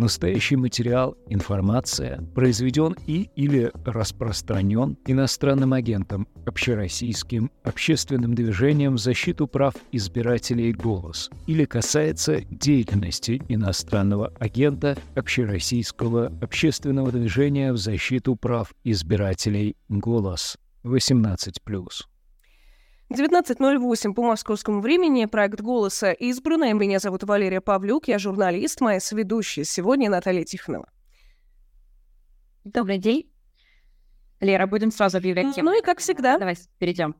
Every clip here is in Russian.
Настоящий материал, информация произведен и или распространен иностранным агентом, общероссийским общественным движением в защиту прав избирателей «Голос» или касается деятельности иностранного агента общероссийского общественного движения в защиту прав избирателей «Голос» 18+. 19.08 по московскому времени. Проект «Голоса» избрана. Меня зовут Валерия Павлюк. Я журналист, моя сведущая сегодня Наталья Тихонова. Добрый день. Лера, будем сразу объявлять тему. Ну и как всегда. Давай перейдем.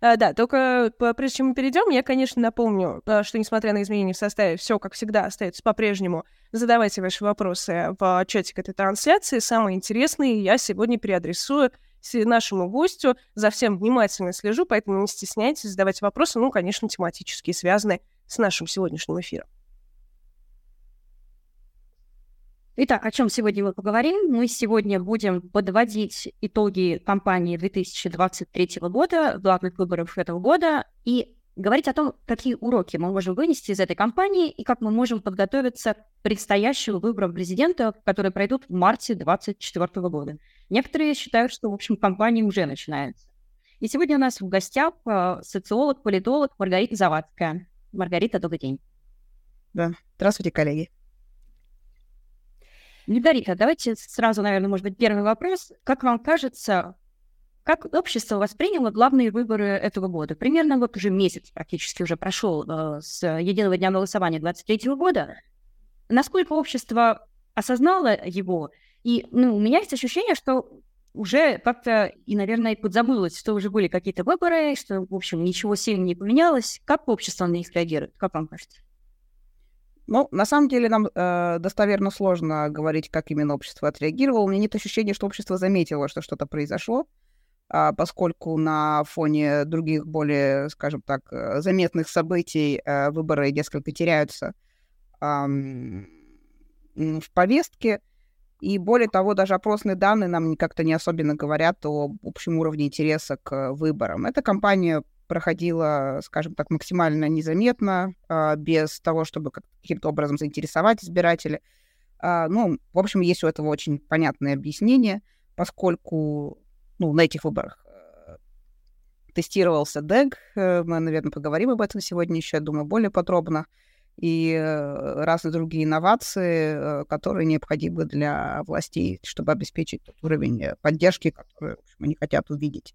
А, да, только прежде чем мы перейдем, я, конечно, напомню, а, что несмотря на изменения в составе, все, как всегда, остается по-прежнему. Задавайте ваши вопросы в чате к этой трансляции. Самые интересные я сегодня переадресую нашему гостю. За всем внимательно слежу, поэтому не стесняйтесь задавать вопросы, ну, конечно, тематические, связанные с нашим сегодняшним эфиром. Итак, о чем сегодня мы поговорим? Мы сегодня будем подводить итоги кампании 2023 года, главных выборов этого года, и говорить о том, какие уроки мы можем вынести из этой кампании и как мы можем подготовиться к предстоящим выборам президента, которые пройдут в марте 2024 года. Некоторые считают, что, в общем, кампания уже начинается. И сегодня у нас в гостях э, социолог, политолог Маргарита Завадская. Маргарита, добрый день. Да, здравствуйте, коллеги. Маргарита, давайте сразу, наверное, может быть, первый вопрос. Как вам кажется, как общество восприняло главные выборы этого года? Примерно вот уже месяц практически уже прошел э, с единого дня голосования 23 года. Насколько общество осознало его? И ну, у меня есть ощущение, что уже как-то и, наверное, подзабылось, что уже были какие-то выборы, что, в общем, ничего сильно не поменялось. Как общество на них реагирует? Как вам кажется? Ну, на самом деле нам э, достоверно сложно говорить, как именно общество отреагировало. У меня нет ощущения, что общество заметило, что что-то произошло а, поскольку на фоне других более, скажем так, э, заметных событий э, выборы несколько теряются в повестке. И более того, даже опросные данные нам как-то не особенно говорят о общем уровне интереса к выборам. Эта кампания проходила, скажем так, максимально незаметно, а, без того, чтобы каким-то образом заинтересовать избирателей. А, ну, в общем, есть у этого очень понятное объяснение, поскольку ну, на этих выборах э, тестировался DEG. Э, мы, наверное, поговорим об этом сегодня еще, я думаю, более подробно. И э, разные другие инновации, которые необходимы для властей, чтобы обеспечить тот уровень поддержки, который в общем, они хотят увидеть.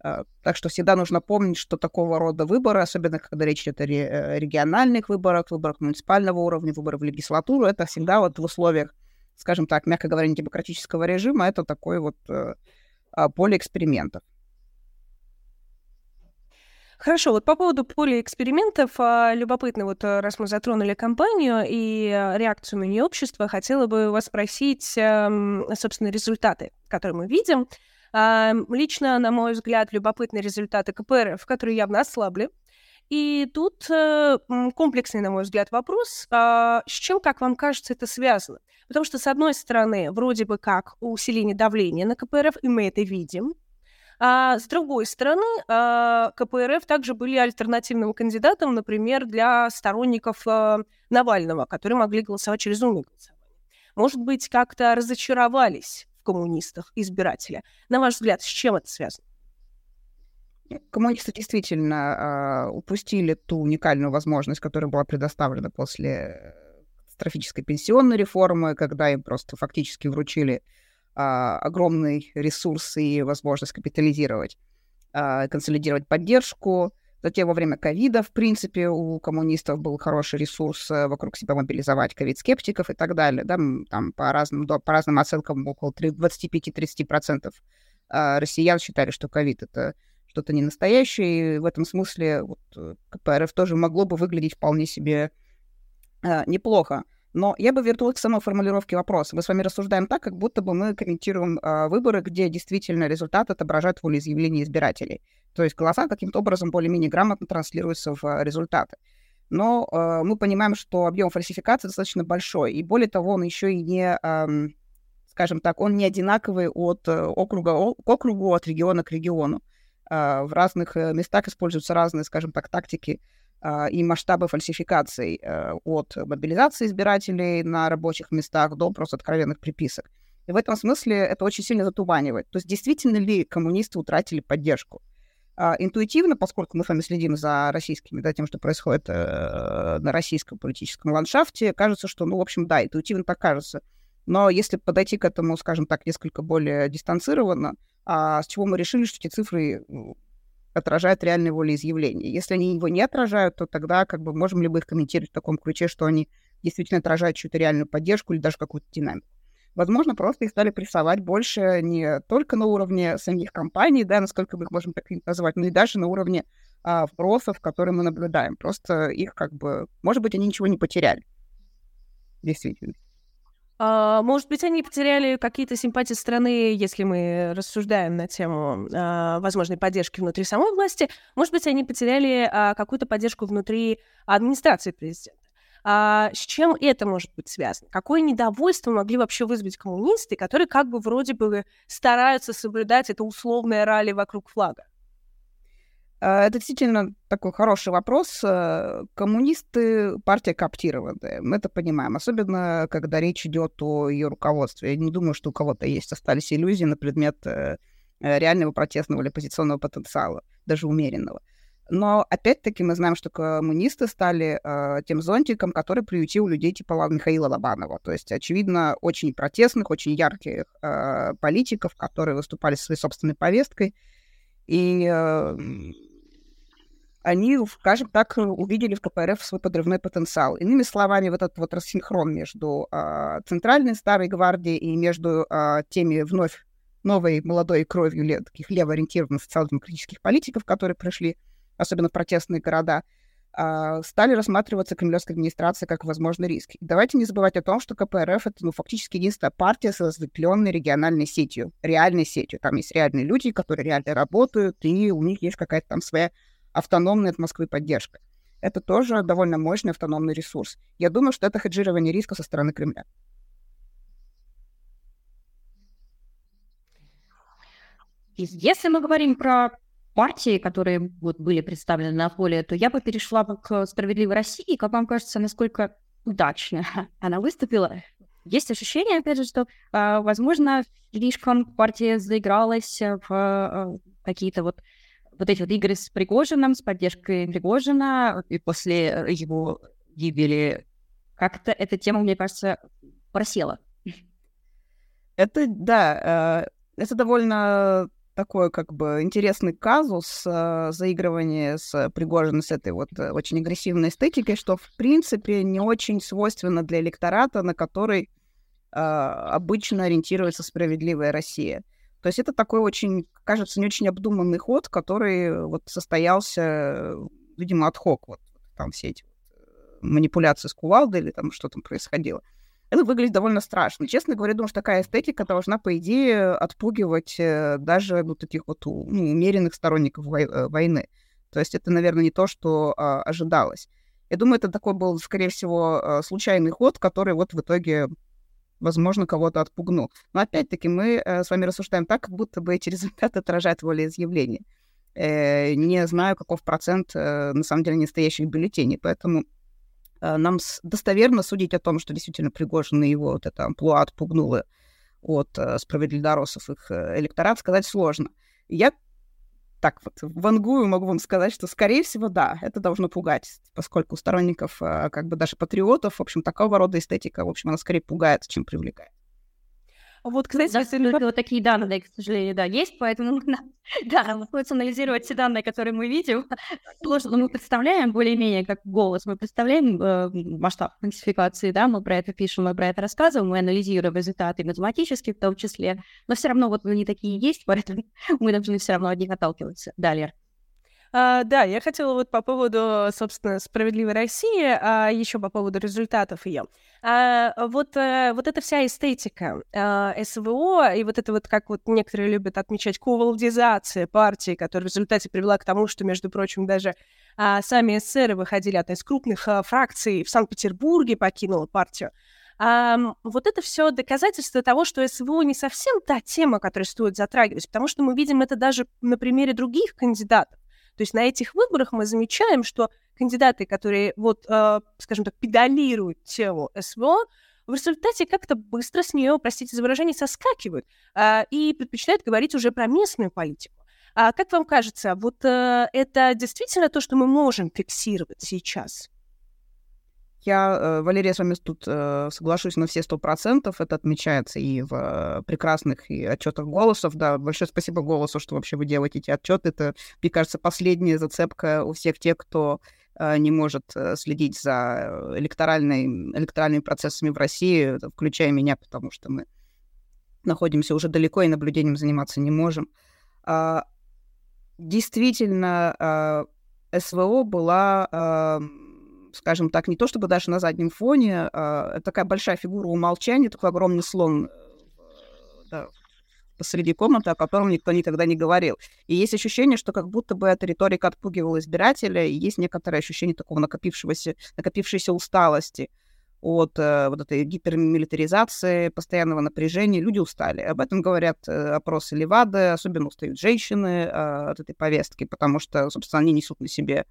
Так что всегда нужно помнить, что такого рода выборы, особенно когда речь идет о региональных выборах, выборах муниципального уровня, выборах в легислатуру, это всегда вот в условиях, скажем так, мягко говоря, демократического режима, это такой вот а, поле экспериментов. Хорошо, вот по поводу поля экспериментов, а, любопытно, вот э, раз мы затронули компанию и э, реакцию нее общества, хотела бы вас спросить, эм, собственно, результаты, которые мы видим. Лично, на мой взгляд, любопытные результаты КПРФ, которые явно ослабли. И тут э, комплексный, на мой взгляд, вопрос, с чем, как вам кажется, это связано? Потому что, с одной стороны, вроде бы как усиление давления на КПРФ, и мы это видим. А с другой стороны, а, КПРФ также были альтернативным кандидатом, например, для сторонников а, Навального, которые могли голосовать через умное. Может быть, как-то разочаровались в коммунистах избиратели. На ваш взгляд, с чем это связано? Коммунисты действительно э, упустили ту уникальную возможность, которая была предоставлена после катастрофической пенсионной реформы, когда им просто фактически вручили а, огромный ресурс и возможность капитализировать, а, консолидировать поддержку. Затем во время ковида, в принципе, у коммунистов был хороший ресурс э, вокруг себя мобилизовать ковид-скептиков и так далее. Да, там по разным, по разным оценкам около 25-30% а, россиян считали, что ковид — это что-то не настоящее, и в этом смысле вот, э, КПРФ тоже могло бы выглядеть вполне себе э, неплохо. Но я бы вернулась к самой формулировке вопроса. Мы с вами рассуждаем так, как будто бы мы комментируем э, выборы, где действительно результат отображает волеизъявление избирателей. То есть голоса каким-то образом более-менее грамотно транслируются в э, результаты. Но э, мы понимаем, что объем фальсификации достаточно большой. И более того, он еще и не, э, скажем так, он не одинаковый от э, округа к округу, от региона к региону. Э, в разных э, местах используются разные, скажем так, тактики а, и масштабы фальсификаций э, от мобилизации избирателей на рабочих местах до просто откровенных приписок. И в этом смысле это очень сильно затуманивает. То есть действительно ли коммунисты утратили поддержку? А, интуитивно, поскольку мы с вами следим за российскими, да, тем, что происходит э, на российском политическом ландшафте, кажется, что, ну, в общем, да, интуитивно так кажется. Но если подойти к этому, скажем так, несколько более дистанцированно, а с чего мы решили, что эти цифры отражают реальное волеизъявление. Если они его не отражают, то тогда как бы можем ли мы их комментировать в таком ключе, что они действительно отражают чью-то реальную поддержку или даже какую-то динамику. Возможно, просто их стали прессовать больше не только на уровне самих компаний, да, насколько мы их можем так назвать, но и даже на уровне а, вбросов, которые мы наблюдаем. Просто их как бы... Может быть, они ничего не потеряли. Действительно. Uh, может быть, они потеряли какие-то симпатии страны, если мы рассуждаем на тему uh, возможной поддержки внутри самой власти. Может быть, они потеряли uh, какую-то поддержку внутри администрации президента. А, с чем это может быть связано? Какое недовольство могли вообще вызвать коммунисты, которые как бы вроде бы стараются соблюдать это условное ралли вокруг флага? А, это действительно такой хороший вопрос. Э, коммунисты — партия коптированная, мы это понимаем, особенно когда речь идет о ее руководстве. Я не думаю, что у кого-то есть остались иллюзии на предмет э, э, реального протестного или оппозиционного потенциала, даже умеренного. Но опять-таки мы знаем, что коммунисты стали э, тем зонтиком, который приютил людей типа Михаила Лобанова. То есть, очевидно, очень протестных, очень ярких э, политиков, которые выступали со своей собственной повесткой. И они, скажем так, увидели в КПРФ свой подрывной потенциал. Иными словами, вот этот вот рассинхрон между э, центральной старой гвардией и между э, теми вновь новой молодой кровью таких левоориентированных социал-демократических политиков, которые пришли особенно в протестные города, а, стали рассматриваться кремлевской администрацией как возможный риск. И давайте не забывать о том, что КПРФ — это ну, фактически единственная партия с разветвленной региональной сетью, реальной сетью. Там есть реальные люди, которые реально работают, и у них есть какая-то там своя автономная от Москвы поддержка. Это тоже довольно мощный автономный ресурс. Я думаю, что это хеджирование риска со стороны Кремля. Если мы говорим про партии, которые вот были представлены на поле, то я бы перешла к «Справедливой России». Как вам кажется, насколько удачно она выступила? Есть ощущение, опять же, что, а, возможно, слишком партия заигралась в а, какие-то вот вот эти вот игры с Пригожиным, с поддержкой Пригожина, и после его гибели как-то эта тема, мне кажется, просела. Это, да, э, это довольно такой как бы интересный казус э, заигрывания с Пригожиным, с этой вот э, очень агрессивной эстетикой, что, в принципе, не очень свойственно для электората, на который обычно ориентируется справедливая Россия. То есть это такой очень, кажется, не очень обдуманный ход, который вот состоялся, видимо, отхок. Вот там все эти э, манипуляции с кувалдой или там что там происходило это выглядит довольно страшно. Честно говоря, думаю, что такая эстетика должна, по идее, отпугивать э, даже вот таких вот ну, умеренных сторонников э, войны. То есть это, наверное, не то, что а, ожидалось. Я думаю, это такой был, скорее всего, случайный ход, который вот в итоге, возможно, кого-то отпугнул. Но опять-таки мы а, с вами рассуждаем так, как будто бы эти результаты отражают волеизъявление. Э, не знаю, каков процент, э, на самом деле, настоящих бюллетеней, поэтому Э, нам достоверно судить о том, что действительно Пригожин и его вот это амплуа отпугнуло от э, справедливоросов их э, электорат, сказать сложно. Я так вот вангую могу вам сказать, что, скорее всего, да, это должно пугать, поскольку сторонников, как бы даже патриотов, в общем, такого рода эстетика, в общем, она скорее пугает, чем привлекает. Вот, кстати, да, если... вот такие данные, к сожалению, да, есть, поэтому да, приходится анализировать все данные, которые мы видим. Сложно, мы представляем более-менее как голос, мы представляем э, масштаб классификации, да, мы про это пишем, мы про это рассказываем, мы анализируем результаты математически в том числе, но все равно вот они такие есть, поэтому мы должны все равно от них отталкиваться. Далее. А, да, я хотела вот по поводу, собственно, справедливой России, а еще по поводу результатов ее. А, вот, а, вот эта вся эстетика а, СВО и вот это вот, как вот некоторые любят отмечать, кувалдизация партии, которая в результате привела к тому, что, между прочим, даже а, сами эсеры выходили, одна из крупных а, фракций в Санкт-Петербурге покинула партию. Um, вот это все доказательство того, что СВО не совсем та тема, которую стоит затрагивать, потому что мы видим это даже на примере других кандидатов. То есть на этих выборах мы замечаем, что кандидаты, которые, вот, э, скажем так, педалируют тему СВО, в результате как-то быстро с нее, простите за выражение, соскакивают э, и предпочитают говорить уже про местную политику. А как вам кажется, вот э, это действительно то, что мы можем фиксировать сейчас? Я, э, Валерия, с вами тут э, соглашусь на все сто процентов. Это отмечается и в э, прекрасных и отчетах голосов. Да, большое спасибо голосу, что вообще вы делаете эти отчеты. Это, мне кажется, последняя зацепка у всех тех, кто не может следить за электоральной, электоральными процессами в России, включая меня, потому что мы находимся уже далеко и наблюдением заниматься не можем. А, действительно, СВО была скажем так, не то чтобы даже на заднем фоне, а такая большая фигура умолчания, такой огромный слон э, да, посреди комнаты, о котором никто никогда не говорил. И есть ощущение, что как будто бы эта риторика отпугивала избирателя, и есть некоторое ощущение такого накопившегося, накопившейся усталости от э, вот этой гипермилитаризации, постоянного напряжения. Люди устали. Об этом говорят э, опросы Левады, особенно устают женщины э, от этой повестки, потому что, собственно, они несут на себе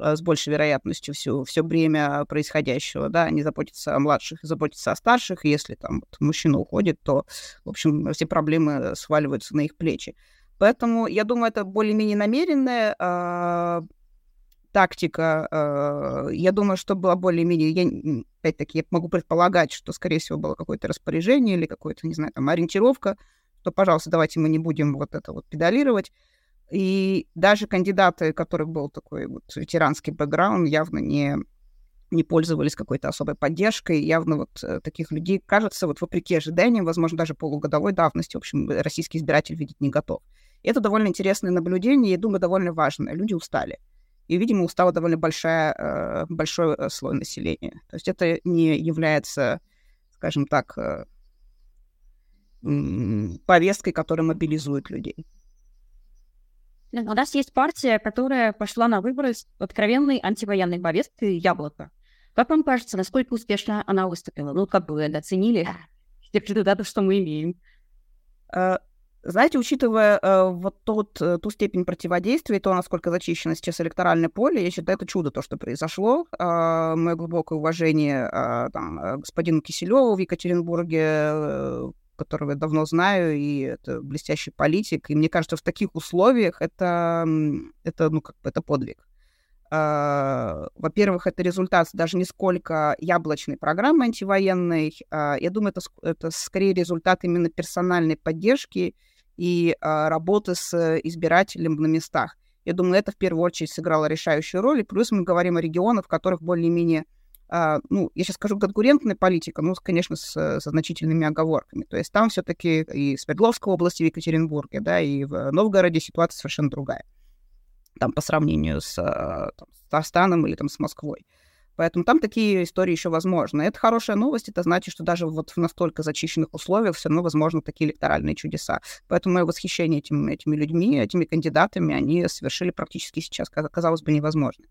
с большей вероятностью все, все бремя происходящего, да, они заботятся о младших, заботятся о старших, если там вот, мужчина уходит, то, в общем, все проблемы сваливаются на их плечи. Поэтому, я думаю, это более-менее намеренная э, тактика. Э, я думаю, что было более-менее... Я, опять-таки, я могу предполагать, что, скорее всего, было какое-то распоряжение или какое-то, не знаю, там, ориентировка, что, пожалуйста, давайте мы не будем вот это вот педалировать. И даже кандидаты, у которых был такой вот ветеранский бэкграунд, явно не, не пользовались какой-то особой поддержкой. Явно вот э, таких людей, кажется, вот вопреки ожиданиям, возможно, даже полугодовой давности, в общем, российский избиратель видеть не готов. И это довольно интересное наблюдение, и, думаю, довольно важное. Люди устали. И, видимо, устала довольно большая, э, большой э, слой населения. То есть это не является, скажем так, повесткой, которая мобилизует людей. У нас есть партия, которая пошла на выборы с откровенной антивоенной повесткой «Яблоко». Как вам кажется, насколько успешно она выступила? Ну, как бы оценили те результаты, что мы имеем? Э, знаете, учитывая э, вот тот, э, ту степень противодействия и то, насколько зачищено сейчас электоральное поле, я считаю, это чудо, то, что произошло. Мое глубокое уважение там, господину Киселеву в Екатеринбурге, которого я давно знаю, и это блестящий политик. И мне кажется, в таких условиях это, это ну, как бы, это подвиг. Uh, во-первых, это результат даже не сколько яблочной программы антивоенной. Uh, я думаю, это, это скорее результат именно персональной поддержки и uh, работы с избирателем на местах. Я думаю, это в первую очередь сыграло решающую роль. И плюс мы говорим о регионах, в которых более-менее а, ну, я сейчас скажу конкурентная политика, ну, конечно, с, со значительными оговорками. То есть там все-таки и в Свердловской области, в Екатеринбурге, да, и в Новгороде ситуация совершенно другая. Там по сравнению с, а, там, с Астаном или там с Москвой. Поэтому там такие истории еще возможны. Это хорошая новость, это значит, что даже вот в настолько зачищенных условиях все равно возможны такие электоральные чудеса. Поэтому мое восхищение этим, этими людьми, этими кандидатами, они совершили практически сейчас, казалось бы, невозможно.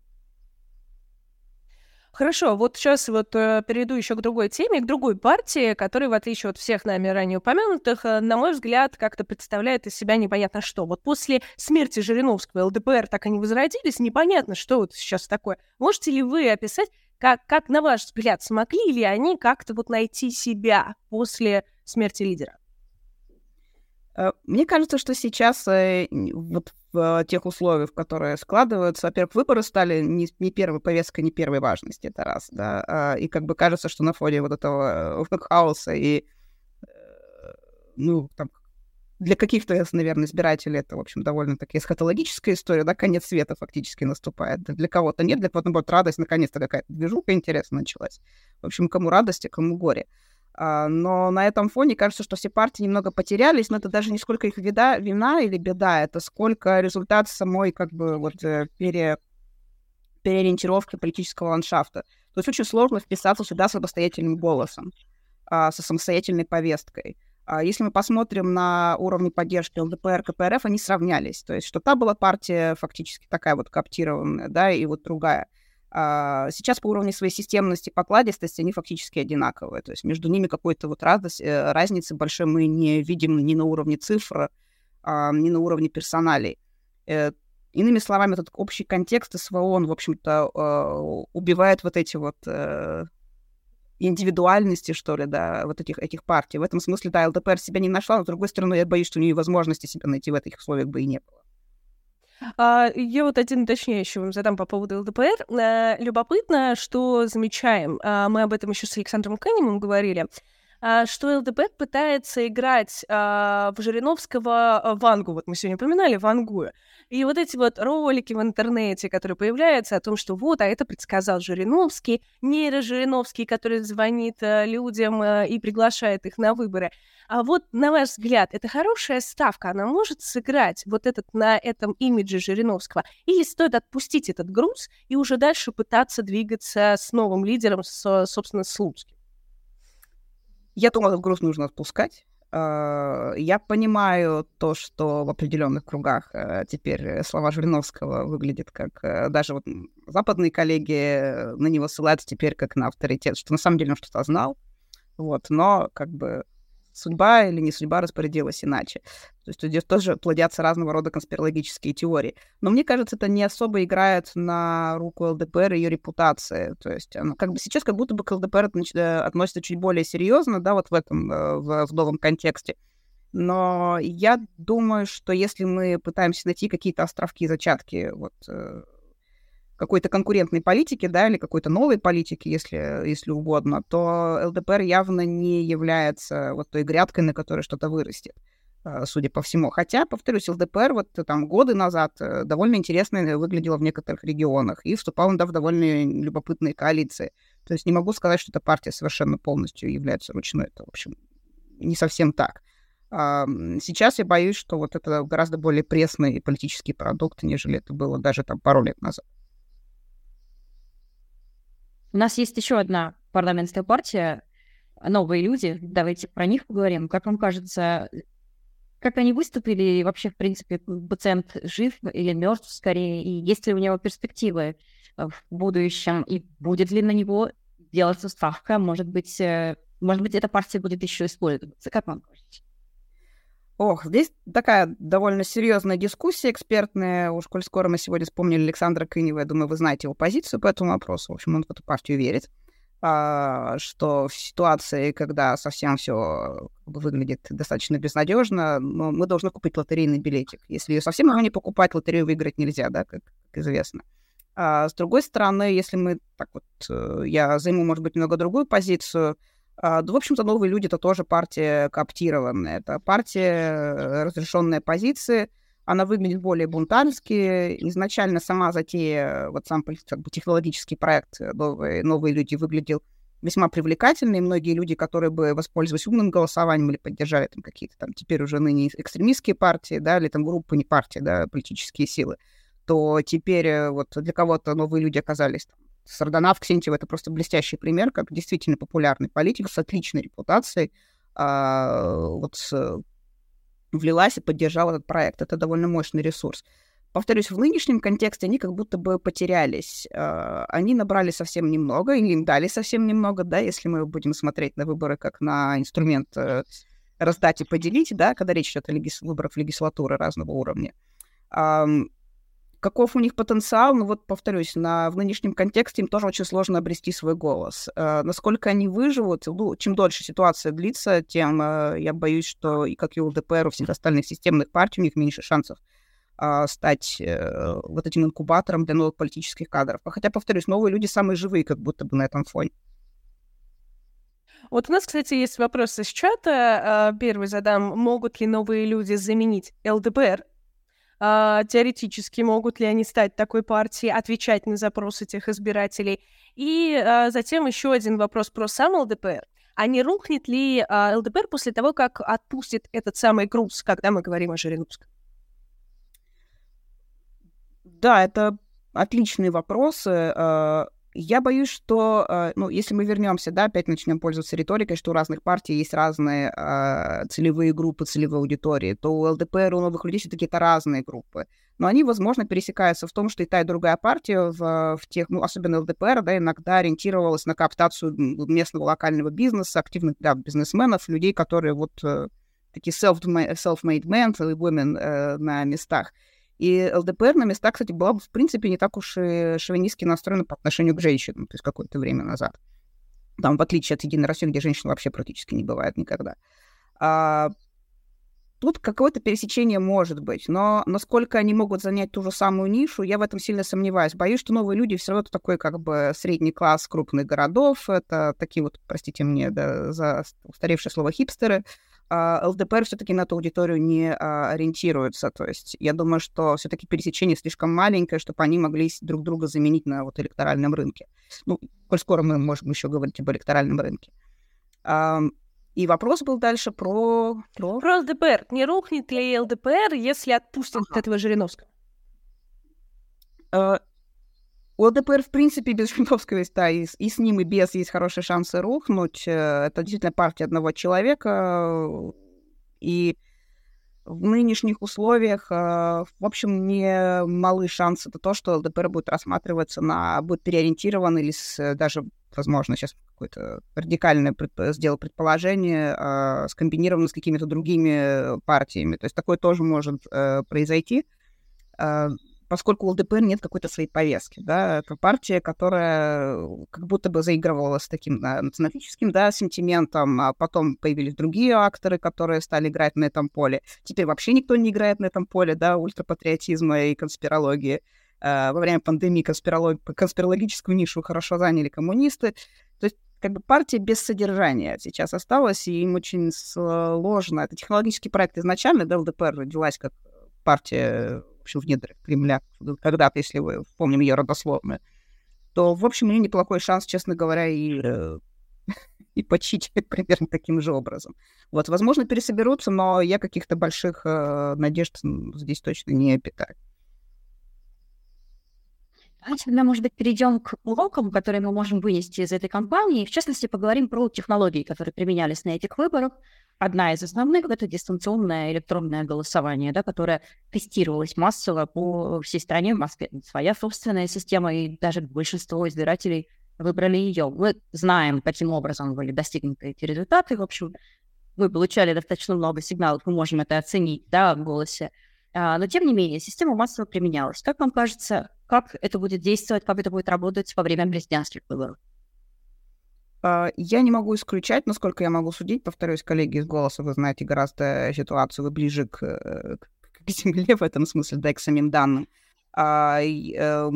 Хорошо, вот сейчас вот э, перейду еще к другой теме, к другой партии, которая, в отличие от всех нами ранее упомянутых, э, на мой взгляд, как-то представляет из себя непонятно что. Вот после смерти Жириновского ЛДПР так они возродились, непонятно, что вот сейчас такое. Можете ли вы описать, как, как на ваш взгляд, смогли ли они как-то вот найти себя после смерти лидера? Э, мне кажется, что сейчас вот в тех условиях, которые складываются, во-первых, выборы стали не, не первой повесткой, не первой важности, это раз, да, а, и как бы кажется, что на фоне вот этого э, хаоса и, ну, там, для каких-то, наверное, избирателей это, в общем, довольно-таки эсхатологическая история, да, конец света фактически наступает. Для кого-то нет, для кого-то, наоборот, радость, наконец-то какая-то движуха интересная началась. В общем, кому радость, а кому горе. А, но на этом фоне кажется, что все партии немного потерялись, но это даже не сколько их вида, вина или беда, это сколько результат самой как бы вот э, пере, переориентировки политического ландшафта. То есть очень сложно вписаться сюда самостоятельным голосом, а, со самостоятельной повесткой. А если мы посмотрим на уровни поддержки ЛДПР, КПРФ, они сравнялись. То есть что та была партия фактически такая вот коптированная, да, и вот другая — сейчас по уровню своей системности, покладистости они фактически одинаковые. То есть между ними какой-то вот радость, э, разницы большой мы не видим ни на уровне цифр, а, ни на уровне персоналей. Э, Иными словами, этот общий контекст СВО, он, в общем-то, э, убивает вот эти вот э, индивидуальности, что ли, да, вот этих, этих партий. В этом смысле, да, ЛДПР себя не нашла, но, с другой стороны, я боюсь, что у нее возможности себя найти в этих условиях бы и не было. А, я вот один уточняющий вам задам по поводу ЛДПР. А, любопытно, что замечаем, а, мы об этом еще с Александром Канемом говорили, что ЛДПР пытается играть а, в Жириновского а, Вангу. Вот мы сегодня упоминали Вангую. И вот эти вот ролики в интернете, которые появляются о том, что вот, а это предсказал Жириновский, нейрожириновский, который звонит людям и приглашает их на выборы. А вот, на ваш взгляд, это хорошая ставка, она может сыграть вот этот на этом имидже Жириновского? Или стоит отпустить этот груз и уже дальше пытаться двигаться с новым лидером, с, собственно, Слуцким? Я думаю, этот груз нужно отпускать. А, я понимаю то, что в определенных кругах э, теперь слова Жириновского выглядят как... Э, даже вот западные коллеги на него ссылаются теперь как на авторитет, что на самом деле он что-то знал. Вот, но как бы судьба или не судьба распорядилась иначе. То есть здесь тоже плодятся разного рода конспирологические теории. Но мне кажется, это не особо играет на руку ЛДПР и ее репутации. То есть оно, как бы сейчас как будто бы к ЛДПР э, относится чуть более серьезно, да, вот в этом, э, в, в новом контексте. Но я думаю, что если мы пытаемся найти какие-то островки, зачатки вот э, какой-то конкурентной политики, да, или какой-то новой политики, если, если угодно, то ЛДПР явно не является вот той грядкой, на которой что-то вырастет а, судя по всему. Хотя, повторюсь, ЛДПР вот там годы назад э, довольно интересно выглядела в некоторых регионах и вступала да, в довольно любопытные коалиции. То есть не могу сказать, что эта партия совершенно полностью является ручной. Это, в общем, не совсем так. Сейчас я боюсь, что вот это гораздо более пресный политический продукт, нежели это было даже там пару лет назад. У нас есть еще одна парламентская партия, новые люди. Давайте про них поговорим. Как вам кажется, как они выступили, и вообще, в принципе, пациент жив или мертв скорее, и есть ли у него перспективы в будущем, и будет ли на него делаться ставка, может быть, э, может быть, эта партия будет еще использоваться. Как вам кажется? Ох, здесь такая довольно серьезная дискуссия экспертная. Уж коль скоро мы сегодня вспомнили Александра Кынева, я думаю, вы знаете его позицию по этому вопросу. В общем, он в эту партию верит, а, что в ситуации, когда совсем все выглядит достаточно безнадежно, ну, мы должны купить лотерейный билетик. Если ее совсем его не покупать, лотерею выиграть нельзя, да, как, как известно. А, с другой стороны, если мы так вот, э, я займу, может быть, немного другую позицию, да, в общем-то, новые люди — это тоже партия коптированная. Это партия э, разрешенной позиции. Она выглядит более бунтарски. Изначально сама затея, вот сам как бы, технологический проект э, «Новые, «Новые люди» выглядел весьма привлекательный. Многие люди, которые бы воспользовались умным голосованием или поддержали там какие-то там теперь уже ныне экстремистские партии, да, или там группы, не партии, да, политические силы, то теперь э, вот для кого-то новые люди оказались там, Сарданав Ксентьева — это просто блестящий пример, как действительно популярный политик с отличной репутацией а, вот влилась и поддержала этот проект. Это довольно мощный ресурс. Повторюсь, в нынешнем контексте они как будто бы потерялись. А, они набрали совсем немного, или им дали совсем немного, да, если мы будем смотреть на выборы как на инструмент э, раздать и поделить, да, когда речь идет о легис... выборах в легислатуры разного уровня. Каков у них потенциал? Ну вот, повторюсь, на, в нынешнем контексте им тоже очень сложно обрести свой голос. Э, насколько они выживут, ну, чем дольше ситуация длится, тем э, я боюсь, что и как и у ЛДПР, у всех остальных системных партий, у них меньше шансов э, стать э, вот этим инкубатором для новых политических кадров. Хотя, повторюсь, новые люди самые живые как будто бы на этом фоне. Вот у нас, кстати, есть вопрос из чата. Э, первый задам. Могут ли новые люди заменить ЛДПР? Э, теоретически могут ли они стать такой партией, отвечать на запросы тех избирателей. И э, затем еще один вопрос про сам ЛДПР. А не рухнет ли э, ЛДПР после того, как отпустит этот самый груз, когда мы говорим о Жириновском? Да, это отличные вопросы. Я боюсь, что, э, ну, если мы вернемся, да, опять начнем пользоваться риторикой, что у разных партий есть разные э, целевые группы, целевой аудитории, то у ЛДПР, у новых людей все-таки это разные группы. Но они, возможно, пересекаются в том, что и та, и другая партия в, в тех, ну, особенно ЛДПР, да, иногда ориентировалась на кооптацию местного локального бизнеса, активных, да, бизнесменов, людей, которые вот э, такие self-made men, women э, на местах. И ЛДПР на местах, кстати, была бы, в принципе, не так уж и шовинистски настроена по отношению к женщинам, то есть какое-то время назад. Там, в отличие от Единой России, где женщин вообще практически не бывает никогда. А, тут какое-то пересечение может быть, но насколько они могут занять ту же самую нишу, я в этом сильно сомневаюсь. Боюсь, что новые люди все равно это такой как бы средний класс крупных городов, это такие вот, простите мне да, за устаревшее слово хипстеры, а, ЛДПР все-таки на эту аудиторию не а, ориентируется. То есть я думаю, что все-таки пересечение слишком маленькое, чтобы они могли друг друга заменить на вот электоральном рынке. Ну, коль скоро мы можем еще говорить об электоральном рынке. И вопрос был дальше про... Про, про ЛДПР. Не рухнет ли ЛДПР, если отпустят ага. этого Жириновского? У ЛДПР, в принципе, без Жириновского да, и, и с ним, и без есть хорошие шансы рухнуть. Э, это действительно партия одного человека, и в нынешних условиях, э, в общем, не малы шансы это то, что ЛДПР будет рассматриваться на... будет переориентирован или с, даже, возможно, сейчас какое-то радикальное предп... сделал предположение, э, скомбинировано с какими-то другими партиями. То есть такое тоже может э, произойти. Э, поскольку у ЛДПР нет какой-то своей повестки, да, это партия, которая э, как будто бы заигрывала с таким да, националистическим, да, сентиментом, а потом появились другие акторы, которые стали играть на этом поле. Теперь вообще никто не играет на этом поле, да, ультрапатриотизма и конспирологии. Э, во время пандемии конспиролог... конспирологическую нишу хорошо заняли коммунисты. То есть как бы партия без содержания сейчас осталась, и им очень сложно. Это технологический проект изначально, да, ЛДПР родилась как партия общем, в недрах Кремля, когда-то, если вы помним ее родословную, то, в общем, у нее неплохой шанс, честно говоря, и, э, и почить примерно таким же образом. Вот, возможно, пересоберутся, но я каких-то больших э, надежд здесь точно не питаю. Давайте тогда, может быть, перейдем к урокам, которые мы можем вынести из этой кампании. В частности, поговорим про технологии, которые применялись на этих выборах. Одна из основных — это дистанционное электронное голосование, да, которое тестировалось массово по всей стране. В Москве своя собственная система, и даже большинство избирателей выбрали ее. Мы знаем, каким образом были достигнуты эти результаты. В общем, мы получали достаточно много сигналов, мы можем это оценить да, в голосе. А, но, тем не менее, система массово применялась. Как вам кажется, как это будет действовать, как это будет работать во время президентских выборов? А, я не могу исключать, насколько я могу судить. Повторюсь, коллеги из «Голоса», вы знаете гораздо ситуацию, вы ближе к, э, к земле в этом смысле, да и к самим данным. А, э,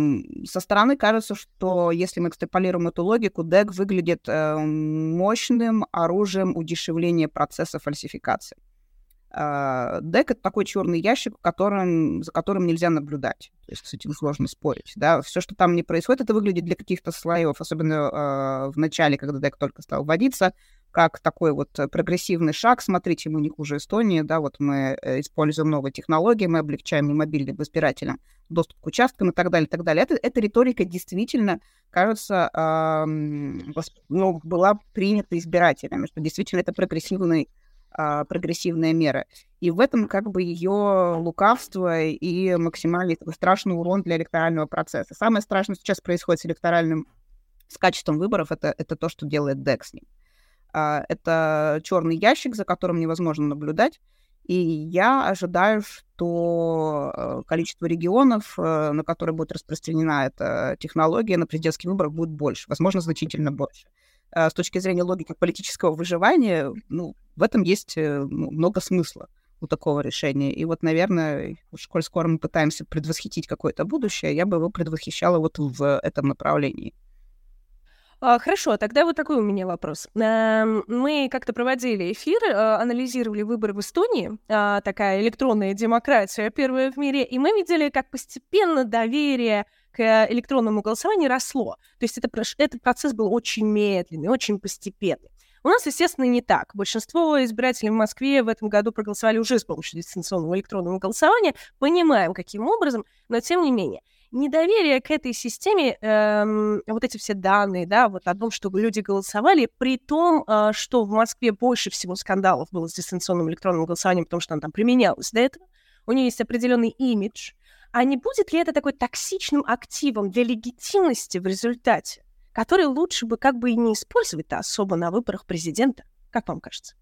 со стороны кажется, что если мы экстраполируем эту логику, DEC выглядит э, мощным оружием удешевления процесса фальсификации. А, Дек — это такой черный ящик, которым, за которым нельзя наблюдать. То есть с этим сложно спорить. Да? Все, что там не происходит, это выглядит для каких-то слоев, особенно э, в начале, когда Дек только стал вводиться, как такой вот прогрессивный шаг. Смотрите, мы не хуже Эстонии, да, вот мы э, используем новые технологии, мы облегчаем мобильным избирателям доступ к участкам и так далее, и так далее. Это, эта риторика действительно, кажется, э, ну, была принята избирателями, что действительно это прогрессивный а, прогрессивная мера. И в этом как бы ее лукавство и максимальный такой страшный урон для электорального процесса. Самое страшное сейчас происходит с электоральным, с качеством выборов, это, это то, что делает DEC с ним. А, это черный ящик, за которым невозможно наблюдать. И я ожидаю, что э, количество регионов, э, на которые будет распространена эта технология на президентских выборах, будет больше, возможно, значительно больше. А, с точки зрения логики политического выживания, ну, в этом есть э, ну, много смысла у такого решения. И вот, наверное, уж коль скоро мы пытаемся предвосхитить какое-то будущее, я бы его предвосхищала вот в этом направлении. А, хорошо, тогда вот такой у меня вопрос. Эм, мы как-то проводили эфир, э, анализировали выборы в Эстонии, а, такая электронная демократия, первая в мире, и мы видели, как постепенно доверие к электронному голосованию росло. То есть это, этот процесс был очень медленный, очень постепенный. У нас, естественно, не так. Большинство избирателей в Москве в этом году проголосовали уже с помощью дистанционного электронного голосования. Понимаем, каким образом, но тем не менее. Недоверие к этой системе, эм, вот эти все данные, да, вот о том, чтобы люди голосовали, при том, э, что в Москве больше всего скандалов было с дистанционным электронным голосованием, потому что оно там применялось до этого, у нее есть определенный имидж, а не будет ли это такой токсичным активом для легитимности в результате, который лучше бы как бы и не использовать-то особо на выборах президента? Как вам кажется?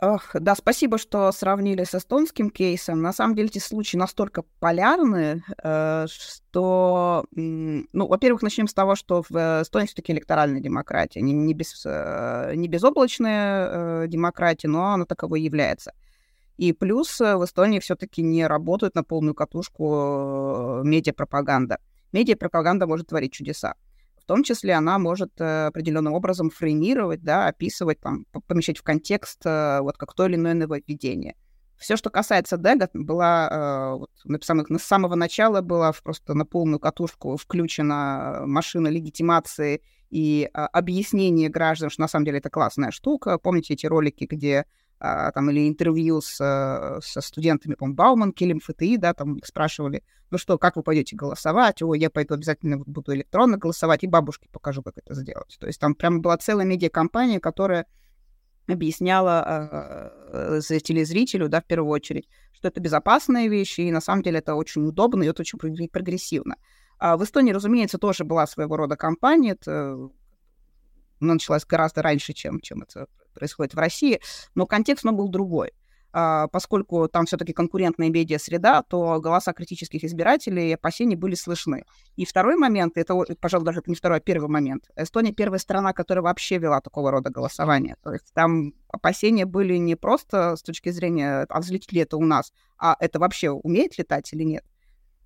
Ох, да, спасибо, что сравнили с эстонским кейсом. На самом деле эти случаи настолько полярны, э, что, ну, во-первых, начнем с того, что в Эстонии все-таки электоральная демократия, не, не, без, э, не безоблачная э, демократия, но она таковой является. И плюс э, в Эстонии все-таки не работает на полную катушку э, медиапропаганда. Медиапропаганда может творить чудеса. В том числе она может э, определенным образом фреймировать, да, описывать, там, помещать в контекст вот как то или иное нововведение. Все, что касается Дега, была вот, написано, с самого начала была просто на полную катушку включена машина легитимации и э, объяснение граждан, что на самом деле это классная штука. Помните эти ролики, где а, там, или интервью с, э, со студентами, по-моему, Бауманки или МФТИ, да, там их спрашивали, ну что, как вы пойдете голосовать? О, я пойду обязательно буду электронно голосовать, и бабушке покажу, как это сделать. То есть там прям была целая медиакомпания, которая объясняла э, телезрителю, да, в первую очередь, что это безопасная вещь, и на самом деле это очень удобно и это очень прогрессивно. А в Эстонии, разумеется, тоже была своего рода кампания, это началась гораздо раньше, чем, чем это происходит в России, но контекст но был другой. А, поскольку там все-таки конкурентная медиа-среда, то голоса критических избирателей и опасений были слышны. И второй момент, это, пожалуй, даже не второй, а первый момент. Эстония первая страна, которая вообще вела такого рода голосование. То есть там опасения были не просто с точки зрения, а взлетит ли это у нас, а это вообще умеет летать или нет.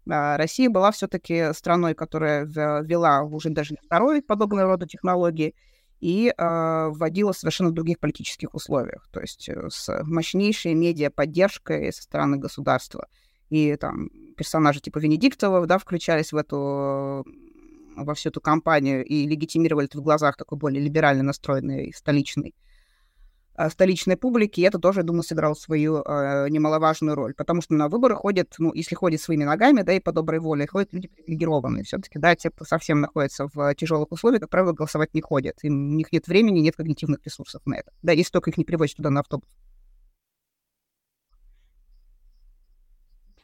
А, Россия была все-таки страной, которая вела уже даже второй подобного рода технологии, и э, вводила в совершенно других политических условиях, то есть э, с мощнейшей медиа-поддержкой со стороны государства. И там персонажи типа Венедиктова, да, включались в эту во всю эту кампанию и легитимировали это в глазах такой более либерально настроенной столичной Э, столичной публики, и это тоже, я думаю, сыграло свою э, немаловажную роль, потому что на выборы ходят, ну, если ходят своими ногами, да, и по доброй воле, ходят люди привилегированные все-таки, да, те, кто совсем находится в тяжелых условиях, как правило, голосовать не ходят, им, у них нет времени, нет когнитивных ресурсов на это, да, если только их не привозят туда на автобус.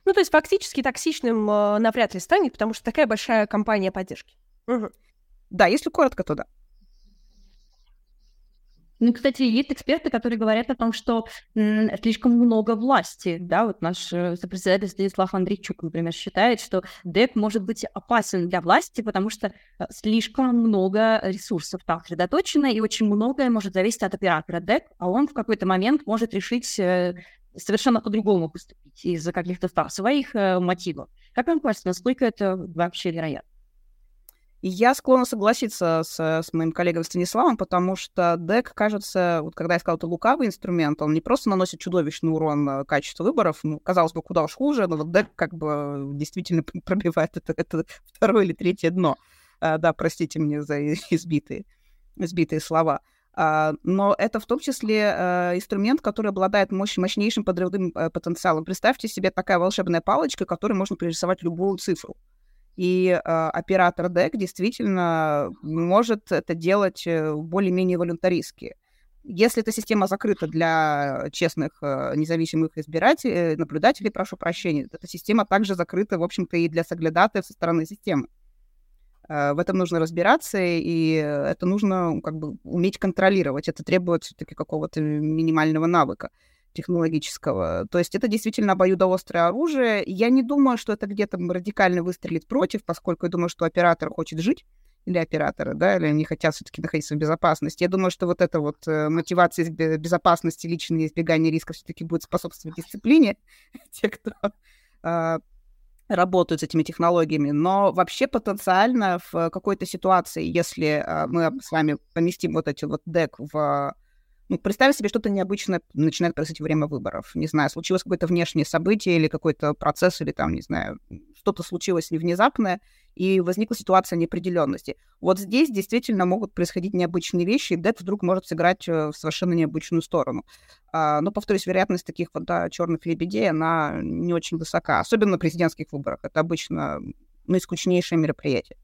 Ну, то есть фактически токсичным э, навряд ли станет, потому что такая большая компания поддержки. Угу. Да, если коротко, то да. Ну, кстати, есть эксперты, которые говорят о том, что слишком много власти, да, вот наш э, сопредседатель Станислав Андрейчук, например, считает, что ДЭК может быть опасен для власти, потому что э, слишком много ресурсов там сосредоточено, и очень многое может зависеть от оператора ДЭК, а он в какой-то момент может решить э, совершенно по-другому поступить из-за каких-то своих мотивов. Как вам кажется, насколько это вообще вероятно? Я склонна согласиться с, с моим коллегой Станиславом, потому что дек, кажется, вот когда я сказал, это лукавый инструмент, он не просто наносит чудовищный урон э, качеству выборов, ну, казалось бы, куда уж хуже, но вот дек как бы действительно пробивает это, это второе или третье дно. А, да, простите мне за избитые, избитые слова. Uh, но это в том числе uh, инструмент, который обладает мощь, мощнейшим подрывным uh, потенциалом. Представьте себе такая волшебная палочка, которой можно пририсовать любую цифру. И э, оператор DEC действительно может это делать э, более-менее волюнтаристски. Если эта система закрыта для честных э, независимых избирателей, наблюдателей, прошу прощения, эта система также закрыта, в общем-то, и для соглядатаев со стороны системы. Э, в этом нужно разбираться, и это нужно как бы уметь контролировать. Это требует все-таки какого-то минимального навыка технологического. То есть это действительно обоюдоострое оружие. Я не думаю, что это где-то радикально выстрелит против, поскольку я думаю, что оператор хочет жить, или операторы, да, или они хотят все-таки находиться в безопасности. Я думаю, что вот эта вот э, мотивация безопасности, личное избегание риска все-таки будет способствовать дисциплине те, кто э, работают с этими технологиями. Но вообще потенциально в какой-то ситуации, если э, мы с вами поместим вот эти вот дек в ну, представить себе что-то необычное начинает происходить во время выборов. Не знаю, случилось какое-то внешнее событие или какой-то процесс, или там, не знаю, что-то случилось внезапное, и возникла ситуация неопределенности. Вот здесь действительно могут происходить необычные вещи, и Дед вдруг может сыграть э, в совершенно необычную сторону. А, но, повторюсь, вероятность таких вот, да, черных лебедей, она не очень высока, особенно на президентских выборах. Это обычно наискучнейшее мероприятие.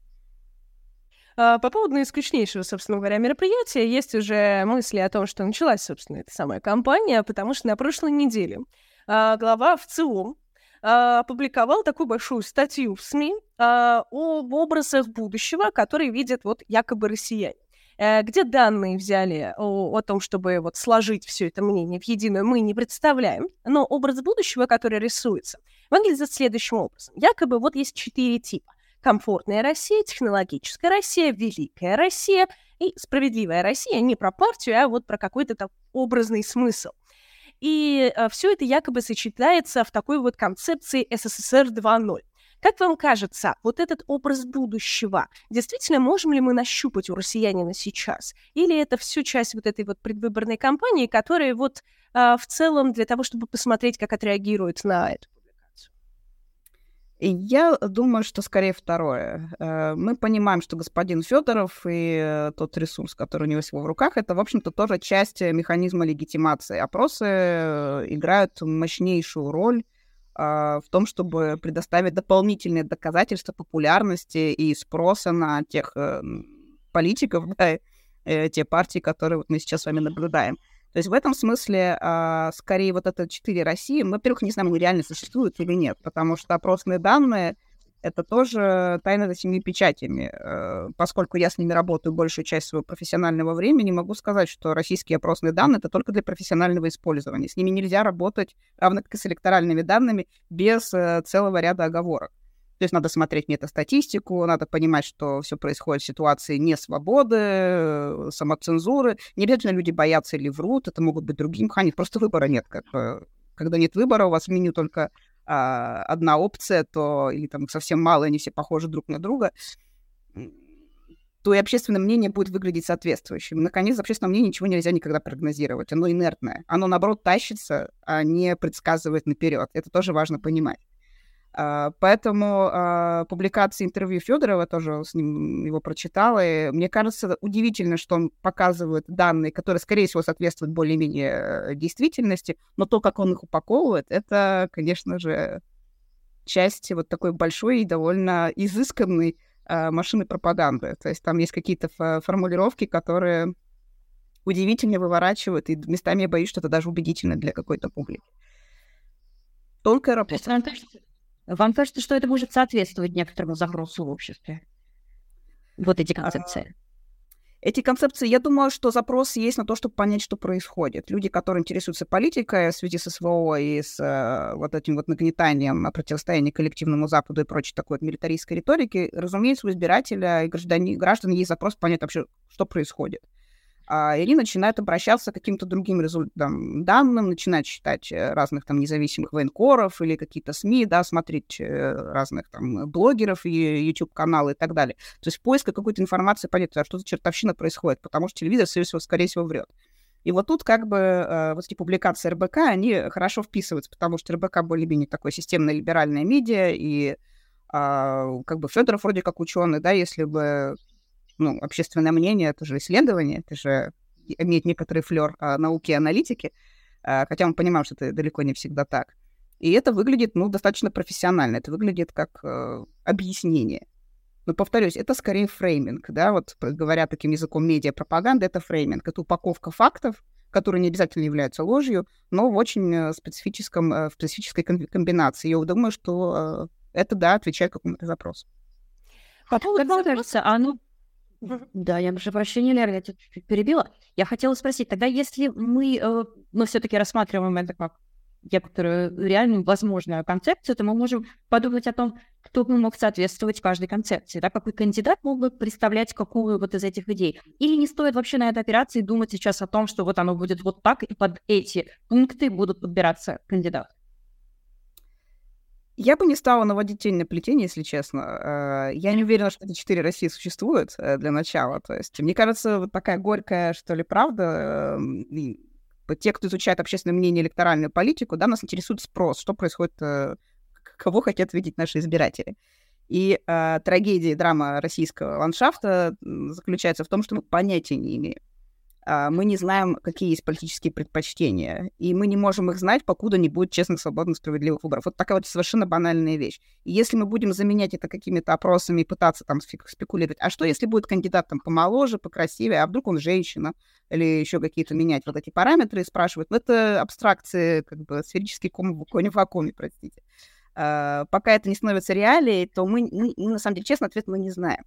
А, по поводу наискучнейшего, собственно говоря, мероприятия есть уже мысли о том, что началась, собственно, эта самая кампания, потому что на прошлой неделе а, глава ВЦИОМ а, опубликовал такую большую статью в СМИ об образах будущего, которые видят вот якобы россияне. Э, где данные взяли о, о том, чтобы вот сложить все это мнение в единую, мы не представляем. Но образ будущего, который рисуется, выглядит следующим образом. Якобы вот есть четыре типа. Комфортная Россия, технологическая Россия, великая Россия и справедливая Россия. Не про партию, а вот про какой-то там образный смысл. И э, все это якобы сочетается в такой вот концепции СССР 2.0. Как вам кажется, вот этот образ будущего, действительно можем ли мы нащупать у россиянина сейчас? Или это все часть вот этой вот предвыборной кампании, которая вот э, в целом для того, чтобы посмотреть, как отреагирует на публикацию? Я думаю, что скорее второе. Э, мы понимаем, что господин Федоров и э, тот ресурс, который у него всего в руках, это, в общем-то, тоже часть механизма легитимации. Опросы э, играют мощнейшую роль а, в том, чтобы предоставить дополнительные доказательства популярности и спроса на тех э, политиков, да, э, те партии, которые вот мы сейчас с вами наблюдаем. То есть в этом смысле, э, скорее, вот это четыре России, мы, во-первых, не знаем, реально существуют или нет, потому что опросные данные — это тоже тайна за семи печатями. Э, поскольку я с ними работаю большую часть своего профессионального времени, могу сказать, что российские опросные данные — это только для профессионального использования. С ними нельзя работать, равно как и с электоральными данными, без э, целого ряда оговорок. То есть надо смотреть метастатистику, надо понимать, что все происходит в ситуации несвободы, э, самоцензуры. Не обязательно люди боятся или врут, это могут быть другие механики, просто выбора нет. Как, когда нет выбора, у вас в меню только а, одна опция, то или там совсем мало, они все похожи друг на друга, то и общественное мнение будет выглядеть соответствующим. Наконец, общественное мнение ничего нельзя никогда прогнозировать. Оно инертное. Оно, наоборот, тащится, а не предсказывает наперед. Это тоже важно понимать. А, поэтому а, публикация интервью Федорова тоже с ним его прочитала. И мне кажется, удивительно, что он показывает данные, которые, скорее всего, соответствуют более-менее э, действительности, но то, как он их упаковывает, это, конечно же, часть вот такой большой и довольно изысканной а, машины пропаганды. То есть там есть какие-то формулировки, которые удивительно выворачивают, и местами я боюсь, что это даже убедительно для какой-то публики. Тонкая работа. Вам кажется, что это может соответствовать некоторому запросу в обществе? Вот эти концепции. Эти концепции, я думаю, что запрос есть на то, чтобы понять, что происходит. Люди, которые интересуются политикой в связи с СВО и с э, вот этим вот нагнетанием противостояния коллективному Западу и прочей такой вот милитаристской риторики, разумеется, у избирателя и граждан, граждан есть запрос понять вообще, что происходит а, или начинают обращаться к каким-то другим результатам, данным, начинают читать э, разных там независимых военкоров или какие-то СМИ, да, смотреть э, разных там блогеров и YouTube-каналы и так далее. То есть поиска какой-то информации понять, а что за чертовщина происходит, потому что телевизор, скорее всего, врет. И вот тут как бы э, вот эти публикации РБК, они хорошо вписываются, потому что РБК более-менее такое системное либеральное медиа, и а, как бы Федоров вроде как ученый, да, если бы ну, общественное мнение, это же исследование, это же имеет некоторый флер а, науки и аналитики, а, хотя мы понимаем, что это далеко не всегда так. И это выглядит, ну, достаточно профессионально, это выглядит как э, объяснение. Но, повторюсь, это скорее фрейминг, да, вот говоря таким языком медиа-пропаганды, это фрейминг, это упаковка фактов, которые не обязательно являются ложью, но в очень э, специфическом, э, в специфической комбинации. Я думаю, что э, это, да, отвечает какому-то запросу. По поводу, кажется, оно да, я прошу прощения, Лера, я тебя перебила. Я хотела спросить, тогда если мы, э, мы все-таки рассматриваем это как некоторую реальную возможную концепцию, то мы можем подумать о том, кто бы мог соответствовать каждой концепции, да, какой кандидат мог бы представлять какую вот из этих идей. Или не стоит вообще на этой операции думать сейчас о том, что вот оно будет вот так, и под эти пункты будут подбираться кандидаты. Я бы не стала наводить тень на плетение, если честно. Э, я не уверена, что эти четыре России существуют э, для начала. То есть, мне кажется, вот такая горькая, что ли, правда. Эм, те, кто изучает общественное мнение, электоральную политику, да, нас интересует спрос, что происходит, э, кого хотят видеть наши избиратели. И э, трагедия драма российского ландшафта заключается в том, что мы понятия не имеем. А, мы не знаем, какие есть политические предпочтения, и мы не можем их знать, покуда не будет честных, свободных, справедливых выборов. Вот такая вот совершенно банальная вещь. И если мы будем заменять это какими-то опросами и пытаться там спекулировать, а что если будет кандидат там помоложе, покрасивее, а вдруг он женщина, или еще какие-то менять вот эти параметры и спрашивать, ну это абстракции, как бы сферический ком, конь в вакууме, простите. Uh, пока это не становится реалией, то мы, мы, мы, на самом деле, честно, ответ мы не знаем.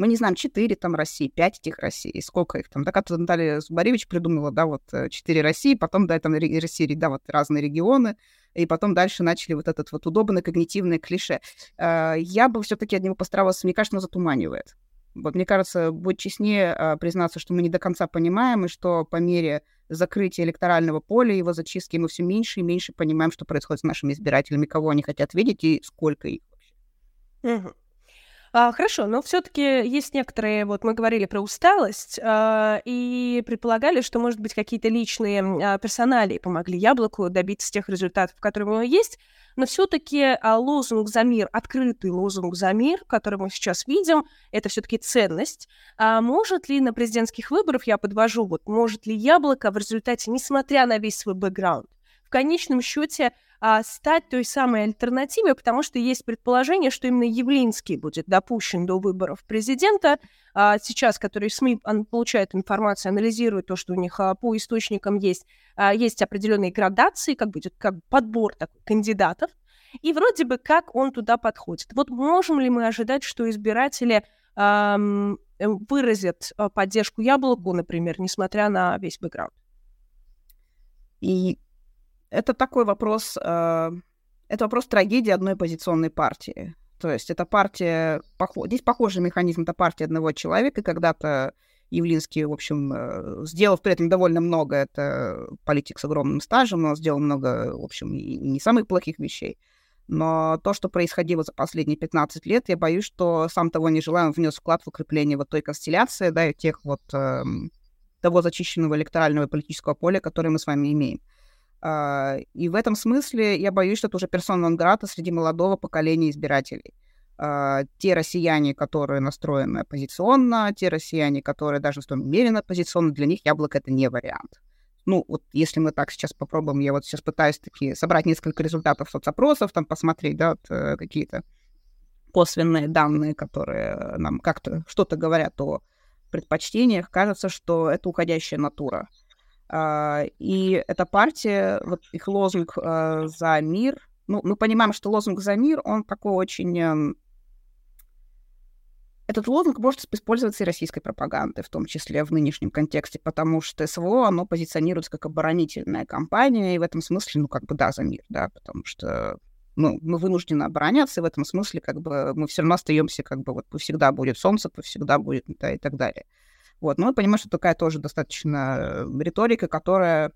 Мы не знаем, четыре там России, пять этих России, сколько их там. Так как Наталья Зубаревич придумала, да, вот э, четыре России, потом, да, там России, да, вот разные регионы, и потом дальше начали вот этот вот удобное когнитивное клише. Э, я бы все-таки от него постаралась, мне кажется, оно затуманивает. Вот мне кажется, будет честнее э, признаться, что мы не до конца понимаем, и что по мере закрытия электорального поля, его зачистки, мы все меньше и меньше понимаем, что происходит с нашими избирателями, кого они хотят видеть и сколько их. А, хорошо, но все-таки есть некоторые, вот мы говорили про усталость, а, и предполагали, что, может быть, какие-то личные а, персоналии помогли Яблоку добиться тех результатов, которые у него есть, но все-таки а, лозунг за мир, открытый лозунг за мир, который мы сейчас видим, это все-таки ценность. А может ли на президентских выборах, я подвожу, вот может ли Яблоко в результате, несмотря на весь свой бэкграунд, в конечном счете а, стать той самой альтернативой, потому что есть предположение, что именно Явлинский будет допущен до выборов президента. А, сейчас, которые СМИ получают информацию, анализируют то, что у них а, по источникам есть, а, есть определенные градации, как будет как подбор такой, кандидатов. И вроде бы как он туда подходит. Вот можем ли мы ожидать, что избиратели эм, выразят поддержку Яблоку, например, несмотря на весь бэкграунд? И это такой вопрос, э, это вопрос трагедии одной позиционной партии. То есть это партия, здесь похожий механизм, это партия одного человека, когда-то Явлинский, в общем, э, сделав при этом довольно много, это политик с огромным стажем, но сделал много, в общем, не самых плохих вещей. Но то, что происходило за последние 15 лет, я боюсь, что сам того не желаю, он внес вклад в укрепление вот той констелляции, да, и тех вот э, того зачищенного электорального и политического поля, которое мы с вами имеем. А, и в этом смысле я боюсь, что это уже персона нон среди молодого поколения избирателей. А, те россияне, которые настроены оппозиционно, те россияне, которые даже том мере оппозиционно, для них яблоко — это не вариант. Ну, вот если мы так сейчас попробуем, я вот сейчас пытаюсь таки собрать несколько результатов соцопросов, там посмотреть, да, э, какие-то косвенные данные, которые нам как-то что-то говорят о предпочтениях, кажется, что это уходящая натура. А, и эта партия, вот их лозунг а, «За мир», ну, мы понимаем, что лозунг «За мир», он такой очень... Эм, этот лозунг может использоваться и российской пропагандой, в том числе в нынешнем контексте, потому что СВО, оно позиционируется как оборонительная кампания, и в этом смысле, ну, как бы, да, за мир, да, потому что ну, мы вынуждены обороняться, и в этом смысле, как бы, мы все равно остаемся, как бы, вот, всегда будет солнце, всегда будет, да, и так далее. Вот. Но мы понимаем, что такая тоже достаточно э, риторика, которая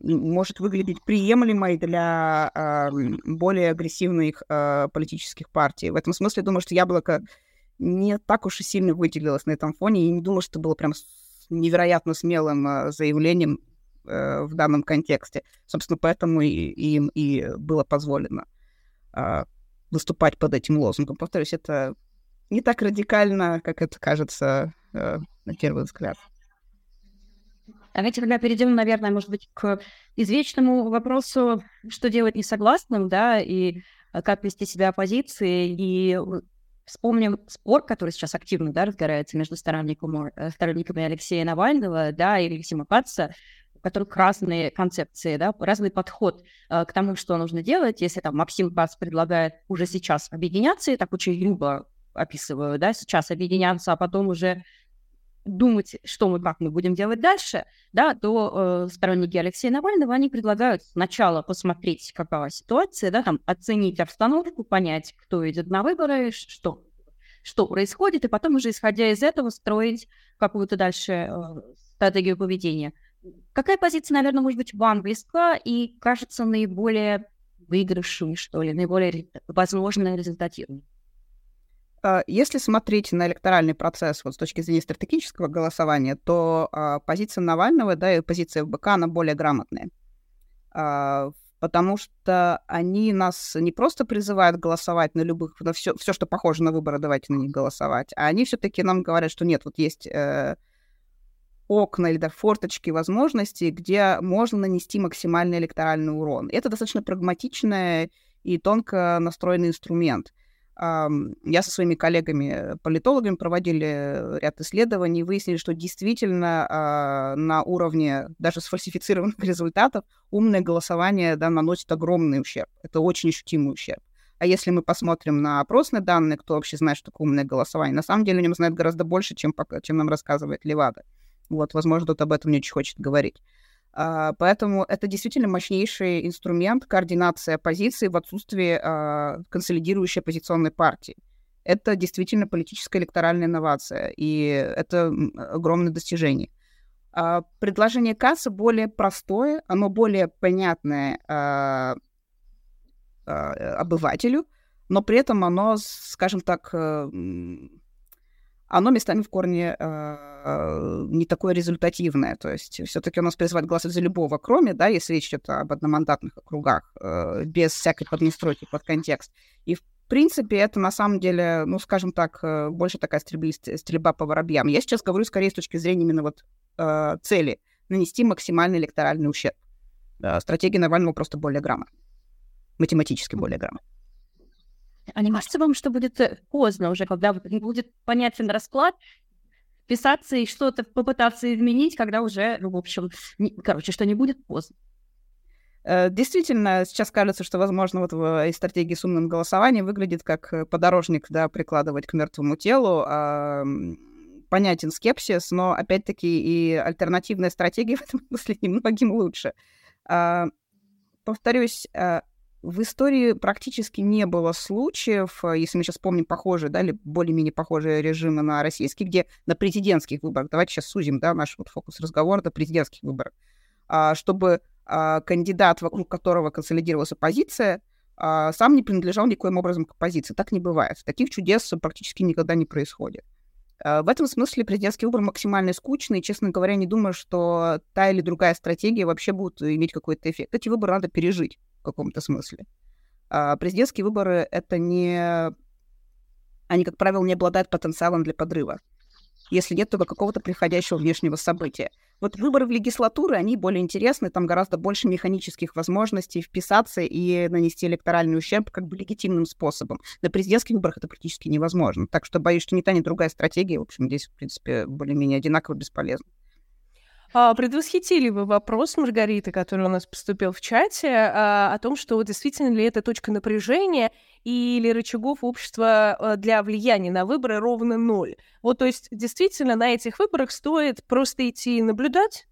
может выглядеть приемлемой для э, более агрессивных э, политических партий. В этом смысле, думаю, что яблоко не так уж и сильно выделилось на этом фоне, и не думаю, что это было прям невероятно смелым э, заявлением э, в данном контексте. Собственно, поэтому и, им и было позволено э, выступать под этим лозунгом. Повторюсь, это не так радикально, как это кажется э, на первый взгляд. Давайте тогда перейдем, наверное, может быть, к извечному вопросу, что делать несогласным, да, и э, как вести себя оппозиции, и вспомним спор, который сейчас активно, да, разгорается между сторонниками, э, сторонниками Алексея Навального, да, и Максима Каца, у которых разные концепции, да, разный подход э, к тому, что нужно делать. Если там Максим Кац предлагает уже сейчас объединяться, я так очень грубо описываю, да, сейчас объединяться, а потом уже думать, что мы, как мы будем делать дальше, да, то э, сторонники Алексея Навального, они предлагают сначала посмотреть, какая ситуация, да, там, оценить обстановку, понять, кто идет на выборы, что, что происходит, и потом уже, исходя из этого, строить какую-то дальше э, стратегию поведения. Какая позиция, наверное, может быть вам близка и кажется наиболее выигрышной, что ли, наиболее, возможно, результативной? А, если смотреть на электоральный процесс вот с точки зрения стратегического голосования, то а, позиция Навального, да, и позиция ФБК, она более грамотная. А, потому что они нас не просто призывают голосовать на любых, на все, все, что похоже на выборы, давайте на них голосовать, а они все-таки нам говорят, что нет, вот есть э, окна или да, форточки возможностей, где можно нанести максимальный электоральный урон. Это достаточно прагматичный и тонко настроенный инструмент. Я со своими коллегами-политологами проводили ряд исследований выяснили, что действительно а, на уровне даже сфальсифицированных результатов умное голосование да, наносит огромный ущерб. Это очень ощутимый ущерб. А если мы посмотрим на опросные данные, кто вообще знает, что такое умное голосование, на самом деле о нем знает гораздо больше, чем, чем нам рассказывает Левада. Вот, возможно, кто-то об этом не очень хочет говорить. Uh, поэтому это действительно мощнейший инструмент координации оппозиции в отсутствии uh, консолидирующей оппозиционной партии. Это действительно политическая электоральная инновация, и это огромное достижение. Uh, предложение кассы более простое, оно более понятное обывателю, но при этом оно, скажем так, э, оно местами в корне э, не такое результативное. То есть все-таки у нас призывает голосовать за любого, кроме, да, если речь идет об одномандатных округах, э, без всякой поднастройки под контекст. И в принципе, это на самом деле, ну, скажем так, э, больше такая стрельба, стрельба по воробьям. Я сейчас говорю скорее с точки зрения именно вот э, цели нанести максимальный электоральный ущерб. Э, стратегия Навального просто более грамотная, математически более грамотная. А не кажется вам, что будет э, поздно уже, когда будет понятен расклад, писаться и что-то попытаться изменить, когда уже, ну, в общем, не, короче, что не будет поздно? Э, действительно, сейчас кажется, что, возможно, вот в стратегии с умным голосованием выглядит как э, подорожник, да, прикладывать к мертвому телу. А, понятен скепсис, но, опять-таки, и альтернативная стратегия в этом смысле немногим лучше. А, повторюсь, в истории практически не было случаев, э, если мы сейчас помним похожие, да, или более-менее похожие режимы на российские, где на президентских выборах, давайте сейчас сузим, да, наш вот фокус разговора на президентских выборах, а, чтобы а, кандидат, вокруг которого консолидировалась оппозиция, а, сам не принадлежал никоим образом к оппозиции. Так не бывает. Таких чудес практически никогда не происходит. В этом смысле президентский выбор максимально скучный, и, честно говоря, не думаю, что та или другая стратегия вообще будет иметь какой-то эффект. Эти выборы надо пережить в каком-то смысле. А президентские выборы — это не... Они, как правило, не обладают потенциалом для подрыва, если нет только какого-то приходящего внешнего события. Вот выборы в легислатуры, они более интересны, там гораздо больше механических возможностей вписаться и нанести электоральный ущерб как бы легитимным способом. На президентских выборах это практически невозможно. Так что боюсь, что ни та, ни другая стратегия, в общем, здесь, в принципе, более-менее одинаково бесполезна. А, предвосхитили вы вопрос Маргариты, который у нас поступил в чате, а, о том, что действительно ли это точка напряжения или рычагов общества а, для влияния на выборы ровно ноль. Вот, то есть, действительно, на этих выборах стоит просто идти и наблюдать?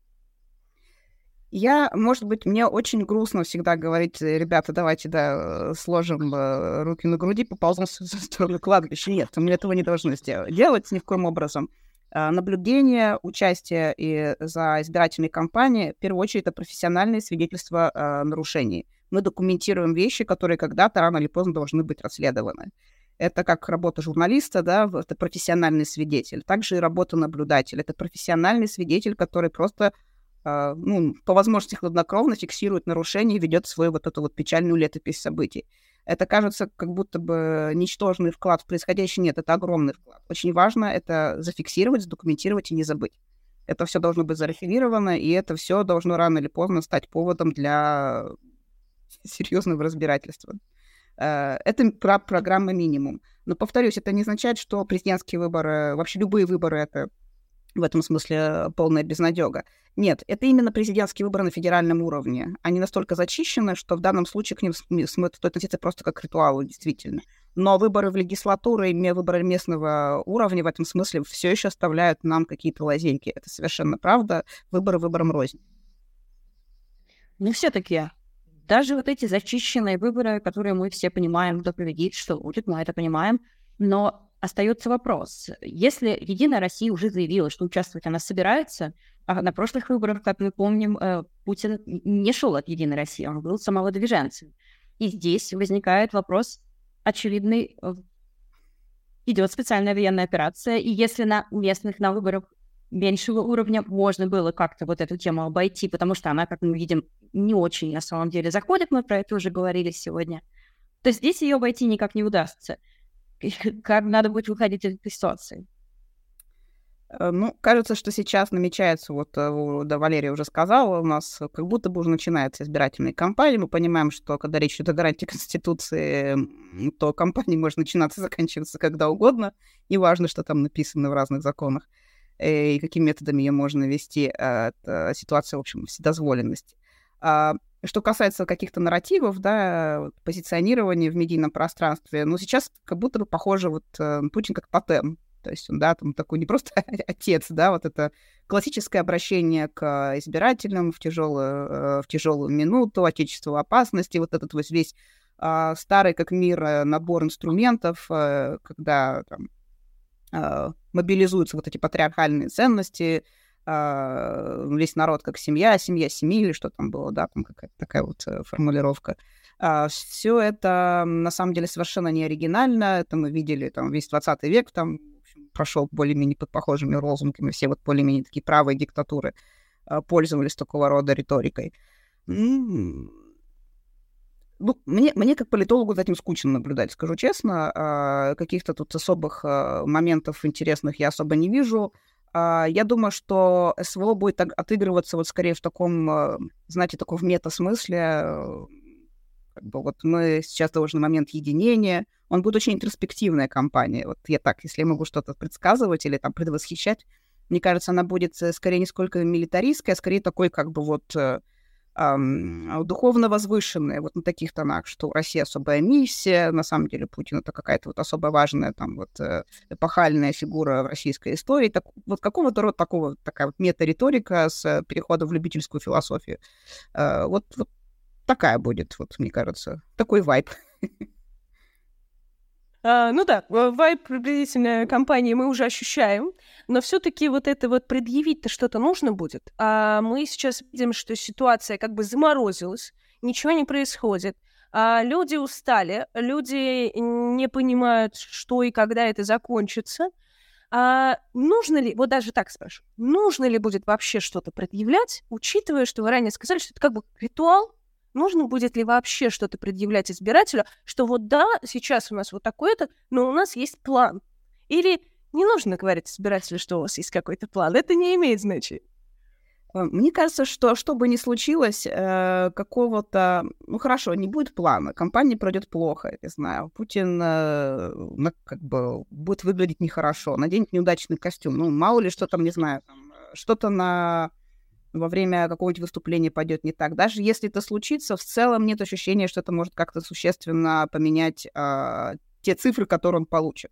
Я, может быть, мне очень грустно всегда говорить, ребята, давайте, да, сложим э, руки на груди, поползем в сторону кладбища. Нет, мы этого не должны сделать. Делать ни в коем образом. А, наблюдение, участие и за избирательной кампанией, в первую очередь, это профессиональные свидетельства о нарушении. Мы документируем вещи, которые когда-то рано или поздно должны быть расследованы. Это как работа журналиста, да, это профессиональный свидетель. Также и работа наблюдателя. Это профессиональный свидетель, который просто Uh, ну, по возможности хладнокровно фиксирует нарушение и ведет свою вот эту вот печальную летопись событий. Это кажется как будто бы ничтожный вклад в происходящее. Нет, это огромный вклад. Очень важно это зафиксировать, задокументировать и не забыть. Это все должно быть заархивировано, и это все должно рано или поздно стать поводом для серьезного разбирательства. Э, это про программа минимум. Но, повторюсь, это не означает, что президентские выборы, вообще любые выборы — это в этом смысле полная безнадега. Нет, это именно президентские выборы на федеральном уровне. Они настолько зачищены, что в данном случае к ним стоит относиться просто как к ритуалу, действительно. Но выборы в легислатуру и выборы местного уровня в этом смысле все еще оставляют нам какие-то лазейки. Это совершенно правда. Выборы выбором рознь. Но все-таки даже вот эти зачищенные выборы, которые мы все понимаем, кто победит, что будет, мы это понимаем, но остается вопрос. Если Единая Россия уже заявила, что участвовать она собирается, а на прошлых выборах, как мы помним, э, Путин не шел от Единой России, он был самовыдвиженцем. И здесь возникает вопрос очевидный. Э, идет специальная военная операция, и если на местных на выборах меньшего уровня можно было как-то вот эту тему обойти, потому что она, как мы видим, не очень на самом деле заходит, мы про это уже говорили сегодня, то здесь ее обойти никак не удастся. как надо будет выходить из этой ситуации? Э, ну, кажется, что сейчас намечается, вот э, да, Валерия уже сказала, у нас как будто бы уже начинается избирательная кампания. Мы понимаем, что когда речь идет о гарантии Конституции, то кампания может начинаться и заканчиваться когда угодно. Неважно, что там написано в разных законах э, и какими методами ее можно вести. Это ситуация, в общем, вседозволенности. А, Что касается каких-то нарративов, да, позиционирования в медийном пространстве, ну, сейчас как будто бы похоже вот э, Путин как тотем. То есть он, да, там такой не просто отец, да, вот это классическое обращение к избирателям в тяжелую, э, в тяжелую минуту, отечеству опасности, вот этот вот весь э, старый как мир э, набор инструментов, когда там, э, мобилизуются вот эти патриархальные ценности, весь народ как семья, семья семьи или что там было, да, там какая-то такая вот э, формулировка. Uh, все это на самом деле совершенно не оригинально. Это мы видели там весь 20 век, там прошел более-менее под похожими лозунгами, все вот более-менее такие правые диктатуры uh, пользовались такого рода риторикой. Ну, мне, мне как политологу за этим скучно наблюдать, скажу честно. Каких-то тут особых моментов интересных я особо не вижу. Я думаю, что СВО будет отыгрываться вот скорее в таком, знаете, таком в мета-смысле, как бы вот мы сейчас должны момент единения. Он будет очень интроспективная кампания. Вот я так, если я могу что-то предсказывать или там предвосхищать, мне кажется, она будет э, скорее не сколько милитаристская, а скорее такой как бы вот э, духовно возвышенная, вот на таких тонах, что Россия особая миссия, на самом деле Путин это какая-то вот особо важная там вот э, эпохальная фигура в российской истории, так, вот какого-то рода такого, такая вот мета-риторика с переходом в любительскую философию. Э, вот, вот такая будет, вот, мне кажется, такой вайп. А, ну да, вайп приблизительно компании мы уже ощущаем, но все-таки вот это вот предъявить-то что-то нужно будет. А мы сейчас видим, что ситуация как бы заморозилась, ничего не происходит. А люди устали, люди не понимают, что и когда это закончится. А нужно ли, вот даже так спрашиваю, нужно ли будет вообще что-то предъявлять, учитывая, что вы ранее сказали, что это как бы ритуал, нужно будет ли вообще что-то предъявлять избирателю, что вот да, сейчас у нас вот такой-то, но у нас есть план. Или не нужно говорить избирателю, что у вас есть какой-то план. Это не имеет значения. Э, мне кажется, что что бы ни случилось, э, какого-то... Ну, хорошо, не будет плана, компания пройдет плохо, я знаю. Путин э, как бы будет выглядеть нехорошо, наденет неудачный костюм. Ну, мало ли что там, не знаю, э, что-то на во время какого-нибудь выступления пойдет не так. Даже если это случится, в целом нет ощущения, что это может как-то существенно поменять э, те цифры, которые он получит.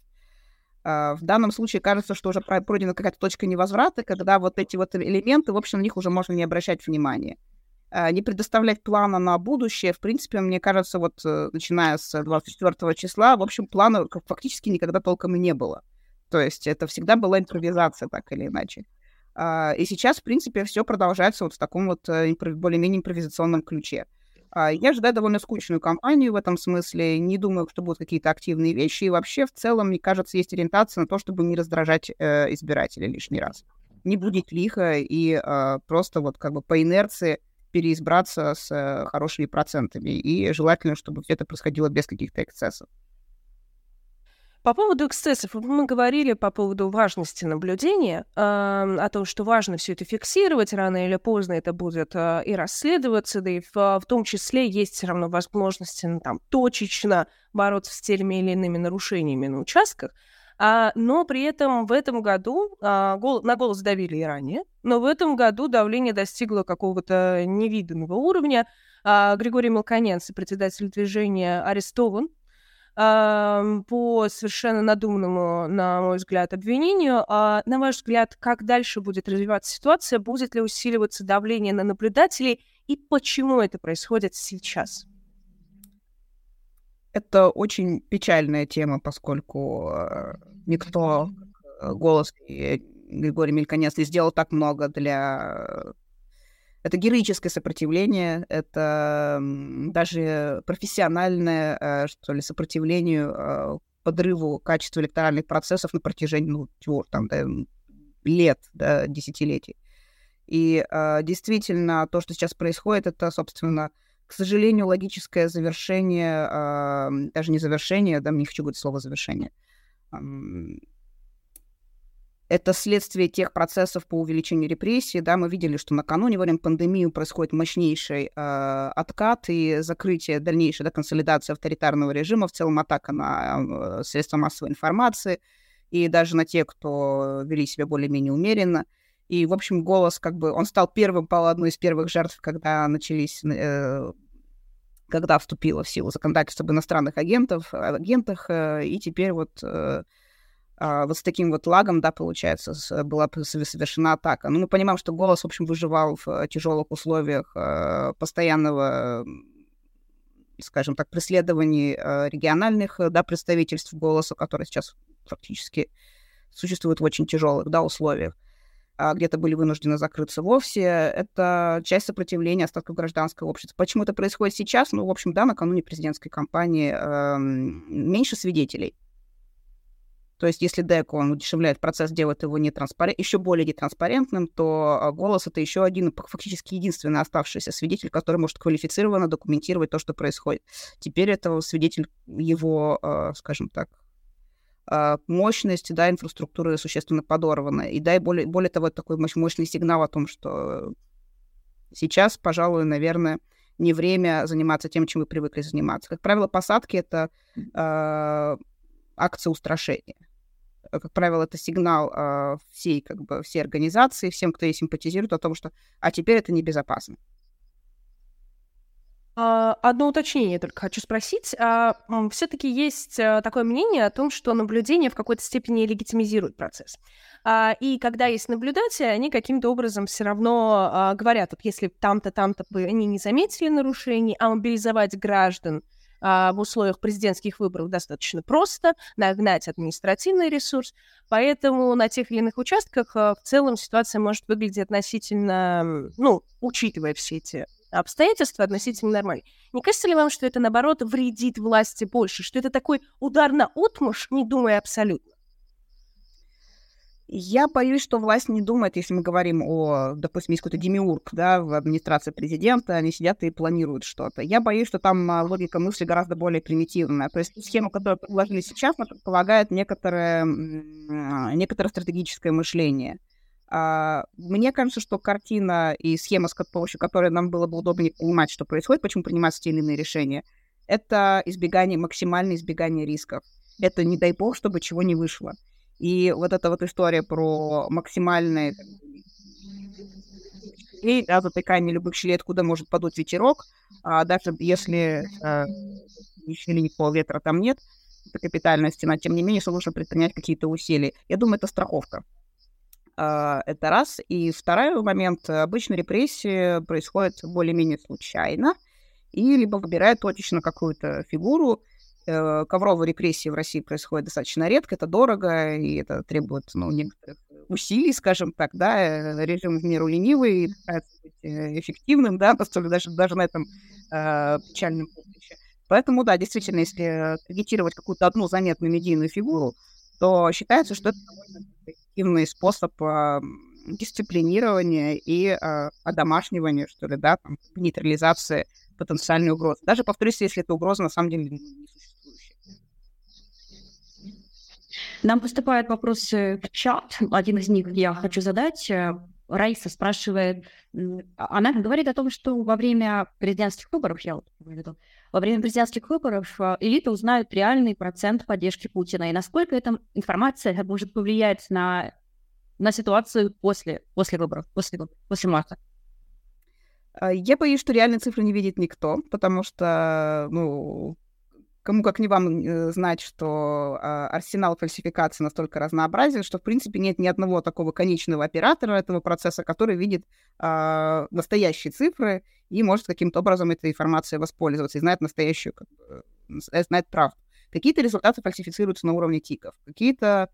Э, в данном случае кажется, что уже пройдена какая-то точка невозврата, когда вот эти вот элементы, в общем, на них уже можно не обращать внимания. Э, не предоставлять плана на будущее, в принципе, мне кажется, вот э, начиная с 24 числа, в общем, плана фактически никогда толком и не было. То есть это всегда была импровизация, так или иначе. А, и сейчас, в принципе, все продолжается вот в таком вот э, более-менее импровизационном ключе. А, я ожидаю довольно скучную кампанию в этом смысле. Не думаю, что будут какие-то активные вещи. И вообще, в целом, мне кажется, есть ориентация на то, чтобы не раздражать э, избирателей лишний раз. Не будить лихо и э, просто вот как бы по инерции переизбраться с э, хорошими процентами. И желательно, чтобы это происходило без каких-то эксцессов. По поводу эксцессов, мы говорили по поводу важности наблюдения, э, о том, что важно все это фиксировать, рано или поздно это будет э, и расследоваться, да и в, в том числе есть все равно возможности ну, там, точечно бороться с теми или иными нарушениями на участках. А, но при этом в этом году а, гол, на голос давили и ранее, но в этом году давление достигло какого-то невиданного уровня. А, Григорий Мелконенц, председатель движения, арестован по совершенно надуманному, на мой взгляд, обвинению. А, на ваш взгляд, как дальше будет развиваться ситуация? Будет ли усиливаться давление на наблюдателей? И почему это происходит сейчас? Это очень печальная тема, поскольку э, никто э, голос Григорий Мельконец не сделал так много для это героическое сопротивление, это даже профессиональное, э, что ли, сопротивлению э, подрыву качества электоральных процессов на протяжении, ну, там, да, лет, да, десятилетий. И э, действительно, то, что сейчас происходит, это, собственно, к сожалению, логическое завершение, даже не завершение, да, не хочу говорить слово завершение, это следствие тех процессов по увеличению репрессий. Да, мы видели, что накануне во время пандемии происходит мощнейший э, откат и закрытие, дальнейшая да, консолидация авторитарного режима, в целом атака на э, средства массовой информации и даже на те, кто вели себя более-менее умеренно. И, в общем, голос, как бы, он стал первым, по одной из первых жертв, когда начались, э, когда вступило в силу законодательство об иностранных агентов, агентах, э, и теперь вот э, вот с таким вот лагом, да, получается, с, была совершена атака. Ну, мы понимаем, что голос, в общем, выживал в тяжелых условиях э, постоянного скажем так, преследований э, региональных да, представительств голоса, которые сейчас фактически существуют в очень тяжелых да, условиях а где-то были вынуждены закрыться вовсе. Это часть сопротивления остатков гражданского общества. Почему это происходит сейчас? Ну, в общем, да, накануне президентской кампании э, меньше свидетелей. То есть, если ДЭК, он удешевляет процесс, делает его нетранспарент, еще более нетранспарентным, то а, голос — это еще один, фактически единственный оставшийся свидетель, который может квалифицированно документировать то, что происходит. Теперь это свидетель его, э, скажем так, а, мощность, да, инфраструктуры существенно подорвана. И да, и более, более того, такой мощный сигнал о том, что сейчас, пожалуй, наверное, не время заниматься тем, чем вы привыкли заниматься. Как правило, посадки — это акция устрашения. Как правило, это сигнал э, всей, как бы, всей организации, всем, кто ей симпатизирует, о том, что «а теперь это небезопасно». А, одно уточнение только хочу спросить. А, Все-таки есть а, такое мнение о том, что наблюдение в какой-то степени легитимизирует процесс. И когда есть наблюдатели, они каким-то образом все равно говорят, вот если там-то, там-то они не заметили нарушений, а мобилизовать граждан в условиях президентских выборов достаточно просто, нагнать административный ресурс, поэтому на тех или иных участках в целом ситуация может выглядеть относительно, ну, учитывая все эти обстоятельства относительно нормальные. Не кажется ли вам, что это, наоборот, вредит власти больше, что это такой удар на отмуж, не думая абсолютно? Я боюсь, что власть не думает, если мы говорим о, допустим, есть какой-то демиург, да, в администрации президента, они сидят и планируют что-то. Я боюсь, что там а, логика мысли гораздо более примитивная. То есть схема, которую предложили сейчас, предполагает некоторое, некоторое стратегическое мышление. А, мне кажется, что картина и схема, с помощью которой нам было бы удобнее понимать, что происходит, почему принимаются те или иные решения, это избегание, максимальное избегание рисков. Это не дай бог, чтобы чего не вышло. И вот эта вот история про максимальное и да, затыкание любых щелей, откуда может подуть ветерок, а даже если а, щели ветра там нет, это капитальная стена, тем не менее, нужно предпринять какие-то усилия. Я думаю, это страховка. А, это раз. И второй момент. Обычно репрессии происходят более-менее случайно. И либо выбирают точечно какую-то фигуру. Э, ковровые репрессии в России происходят достаточно редко. Это дорого, и это требует ну, некоторых усилий, скажем так, да, э, режим в меру ленивый, э, эффективным, да, настолько даже, даже на этом э, печальном поприще. Поэтому, да, действительно, если таргетировать какую-то одну заметную медийную фигуру, то считается, что это довольно эффективный способ э, дисциплинирования и э, одомашнивания, что ли, да, там, нейтрализации потенциальной угрозы. Даже, повторюсь, если эта угроза на самом деле не существующая. Нам поступают вопросы в чат. Один из них я хочу задать. Раиса спрашивает, она говорит о том, что во время президентских выборов, я вот говорю, во время президентских выборов э, элита узнает реальный процент поддержки Путина. И насколько эта информация может повлиять на, на ситуацию после, после выборов, после, после марта? А, я боюсь, что реальные цифры не видит никто, потому что, ну, кому как не вам э, знать, что э, арсенал фальсификации настолько разнообразен, что, в принципе, нет ни одного такого конечного оператора этого процесса, который видит э, настоящие цифры и может каким-то образом этой информацией воспользоваться и знает настоящую, знает правду. Какие-то результаты фальсифицируются на уровне тиков, какие-то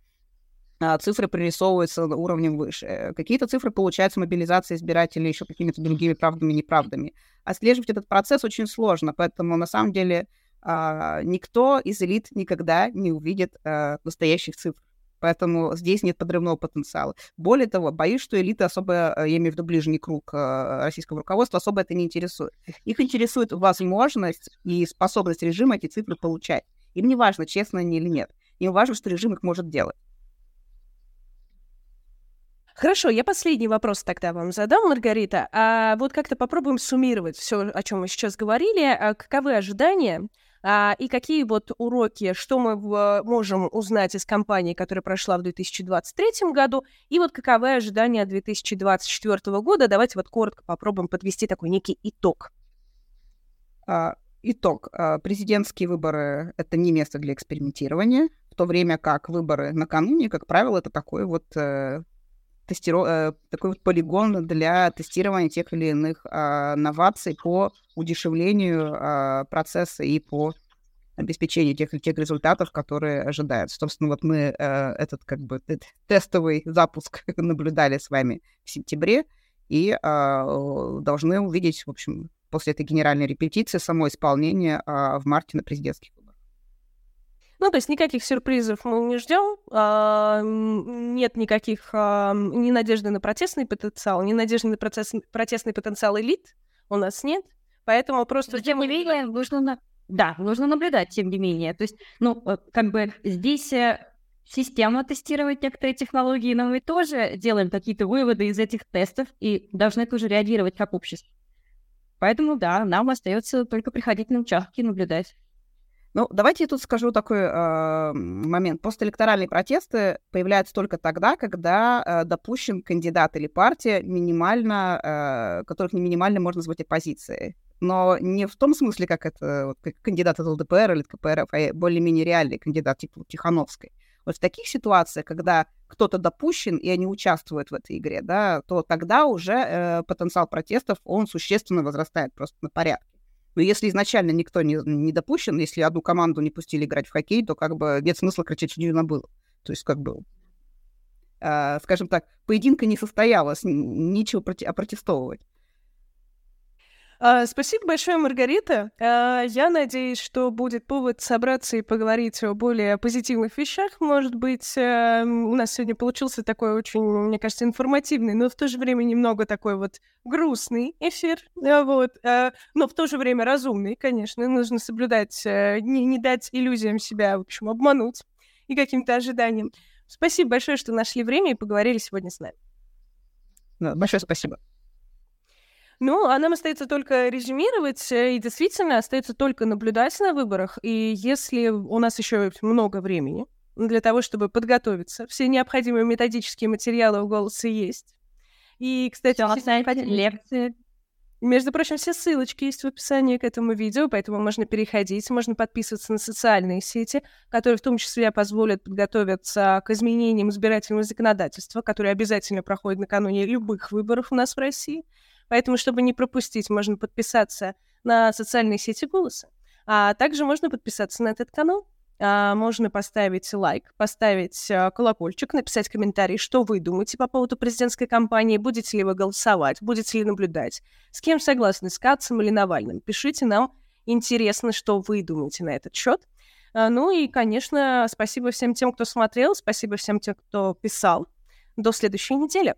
а, цифры прорисовываются уровнем выше. Какие-то цифры получаются мобилизация избирателей еще какими-то другими правдами, неправдами. Отслеживать этот процесс очень сложно, поэтому на самом деле а, никто из элит никогда не увидит а, настоящих цифр. Поэтому здесь нет подрывного потенциала. Более того, боюсь, что элита особо, а, я имею в виду ближний круг а, российского руководства, особо это не интересует. Их интересует возможность и способность режима эти цифры получать. Им не важно, честно они или нет. Им важно, что режим их может делать. Хорошо, я последний вопрос тогда вам задам, Маргарита. А вот как-то попробуем суммировать все, о чем мы сейчас говорили. А каковы ожидания и какие вот уроки, что мы можем узнать из кампании, которая прошла в 2023 году, и вот каковы ожидания 2024 года. Давайте вот коротко попробуем подвести такой некий итог. А, итог. А, президентские выборы — это не место для экспериментирования, в то время как выборы накануне, как правило, это такой вот э, тестиро... э, такой вот полигон для тестирования тех или иных э, новаций по удешевлению э, процесса и по обеспечению тех или тех результатов, которые ожидаются. Собственно, вот мы э, этот как бы тестовый запуск наблюдали с вами в сентябре и э, должны увидеть, в общем, после этой генеральной репетиции само исполнение э, в марте на президентских ну, то есть никаких сюрпризов мы не ждем, а, нет никаких а, ни надежды на протестный потенциал, ни надежды на процесс, протестный потенциал элит у нас нет, поэтому просто... Но, тем не менее, нужно, на... да, нужно наблюдать, тем не менее. То есть, ну, э, как бы здесь э, система тестировать некоторые технологии, но мы тоже делаем какие-то выводы из этих тестов и должны тоже реагировать как общество. Поэтому, да, нам остается только приходить на участки и наблюдать. Ну, давайте я тут скажу такой э, момент. Постэлекторальные протесты появляются только тогда, когда э, допущен кандидат или партия минимально, э, которых не минимально можно назвать оппозицией. Но не в том смысле, как это вот, как кандидат от ЛДПР или КПРФ, а более-менее реальный кандидат типа Тихановской. Вот в таких ситуациях, когда кто-то допущен, и они участвуют в этой игре, да, то тогда уже э, потенциал протестов, он существенно возрастает просто на порядок. Но если изначально никто не, не допущен, если одну команду не пустили играть в хоккей, то как бы нет смысла кричать, что не было. То есть как бы, э, скажем так, поединка не состоялось, нечего опротестовывать. А, спасибо большое, Маргарита. А, я надеюсь, что будет повод собраться и поговорить о более позитивных вещах. Может быть, а, у нас сегодня получился такой очень, мне кажется, информативный, но в то же время немного такой вот грустный эфир. Вот. Но в то же время разумный, конечно. Нужно соблюдать, не, не дать иллюзиям себя, в общем, обмануть и каким-то ожиданиям. Спасибо большое, что нашли время и поговорили сегодня с нами. большое спасибо. Ну, а нам остается только резюмировать, э, и действительно остается только наблюдать на выборах. И если у нас еще много времени для того, чтобы подготовиться, все необходимые методические материалы у голоса есть. И, кстати, все сайте, лекции. Между прочим, все ссылочки есть в описании к этому видео, поэтому можно переходить, можно подписываться на социальные сети, которые в том числе позволят подготовиться к изменениям избирательного законодательства, которые обязательно проходят накануне любых выборов у нас в России. Поэтому, чтобы не пропустить, можно подписаться на социальные сети голоса. А также можно подписаться на этот канал. А, можно поставить лайк, поставить а, колокольчик, написать комментарий, что вы думаете по поводу президентской кампании, будете ли вы голосовать, будете ли наблюдать, с кем согласны, с Кацем или Навальным. Пишите нам, интересно, что вы думаете на этот счет. А, ну и, конечно, спасибо всем тем, кто смотрел, спасибо всем тем, кто писал. До следующей недели.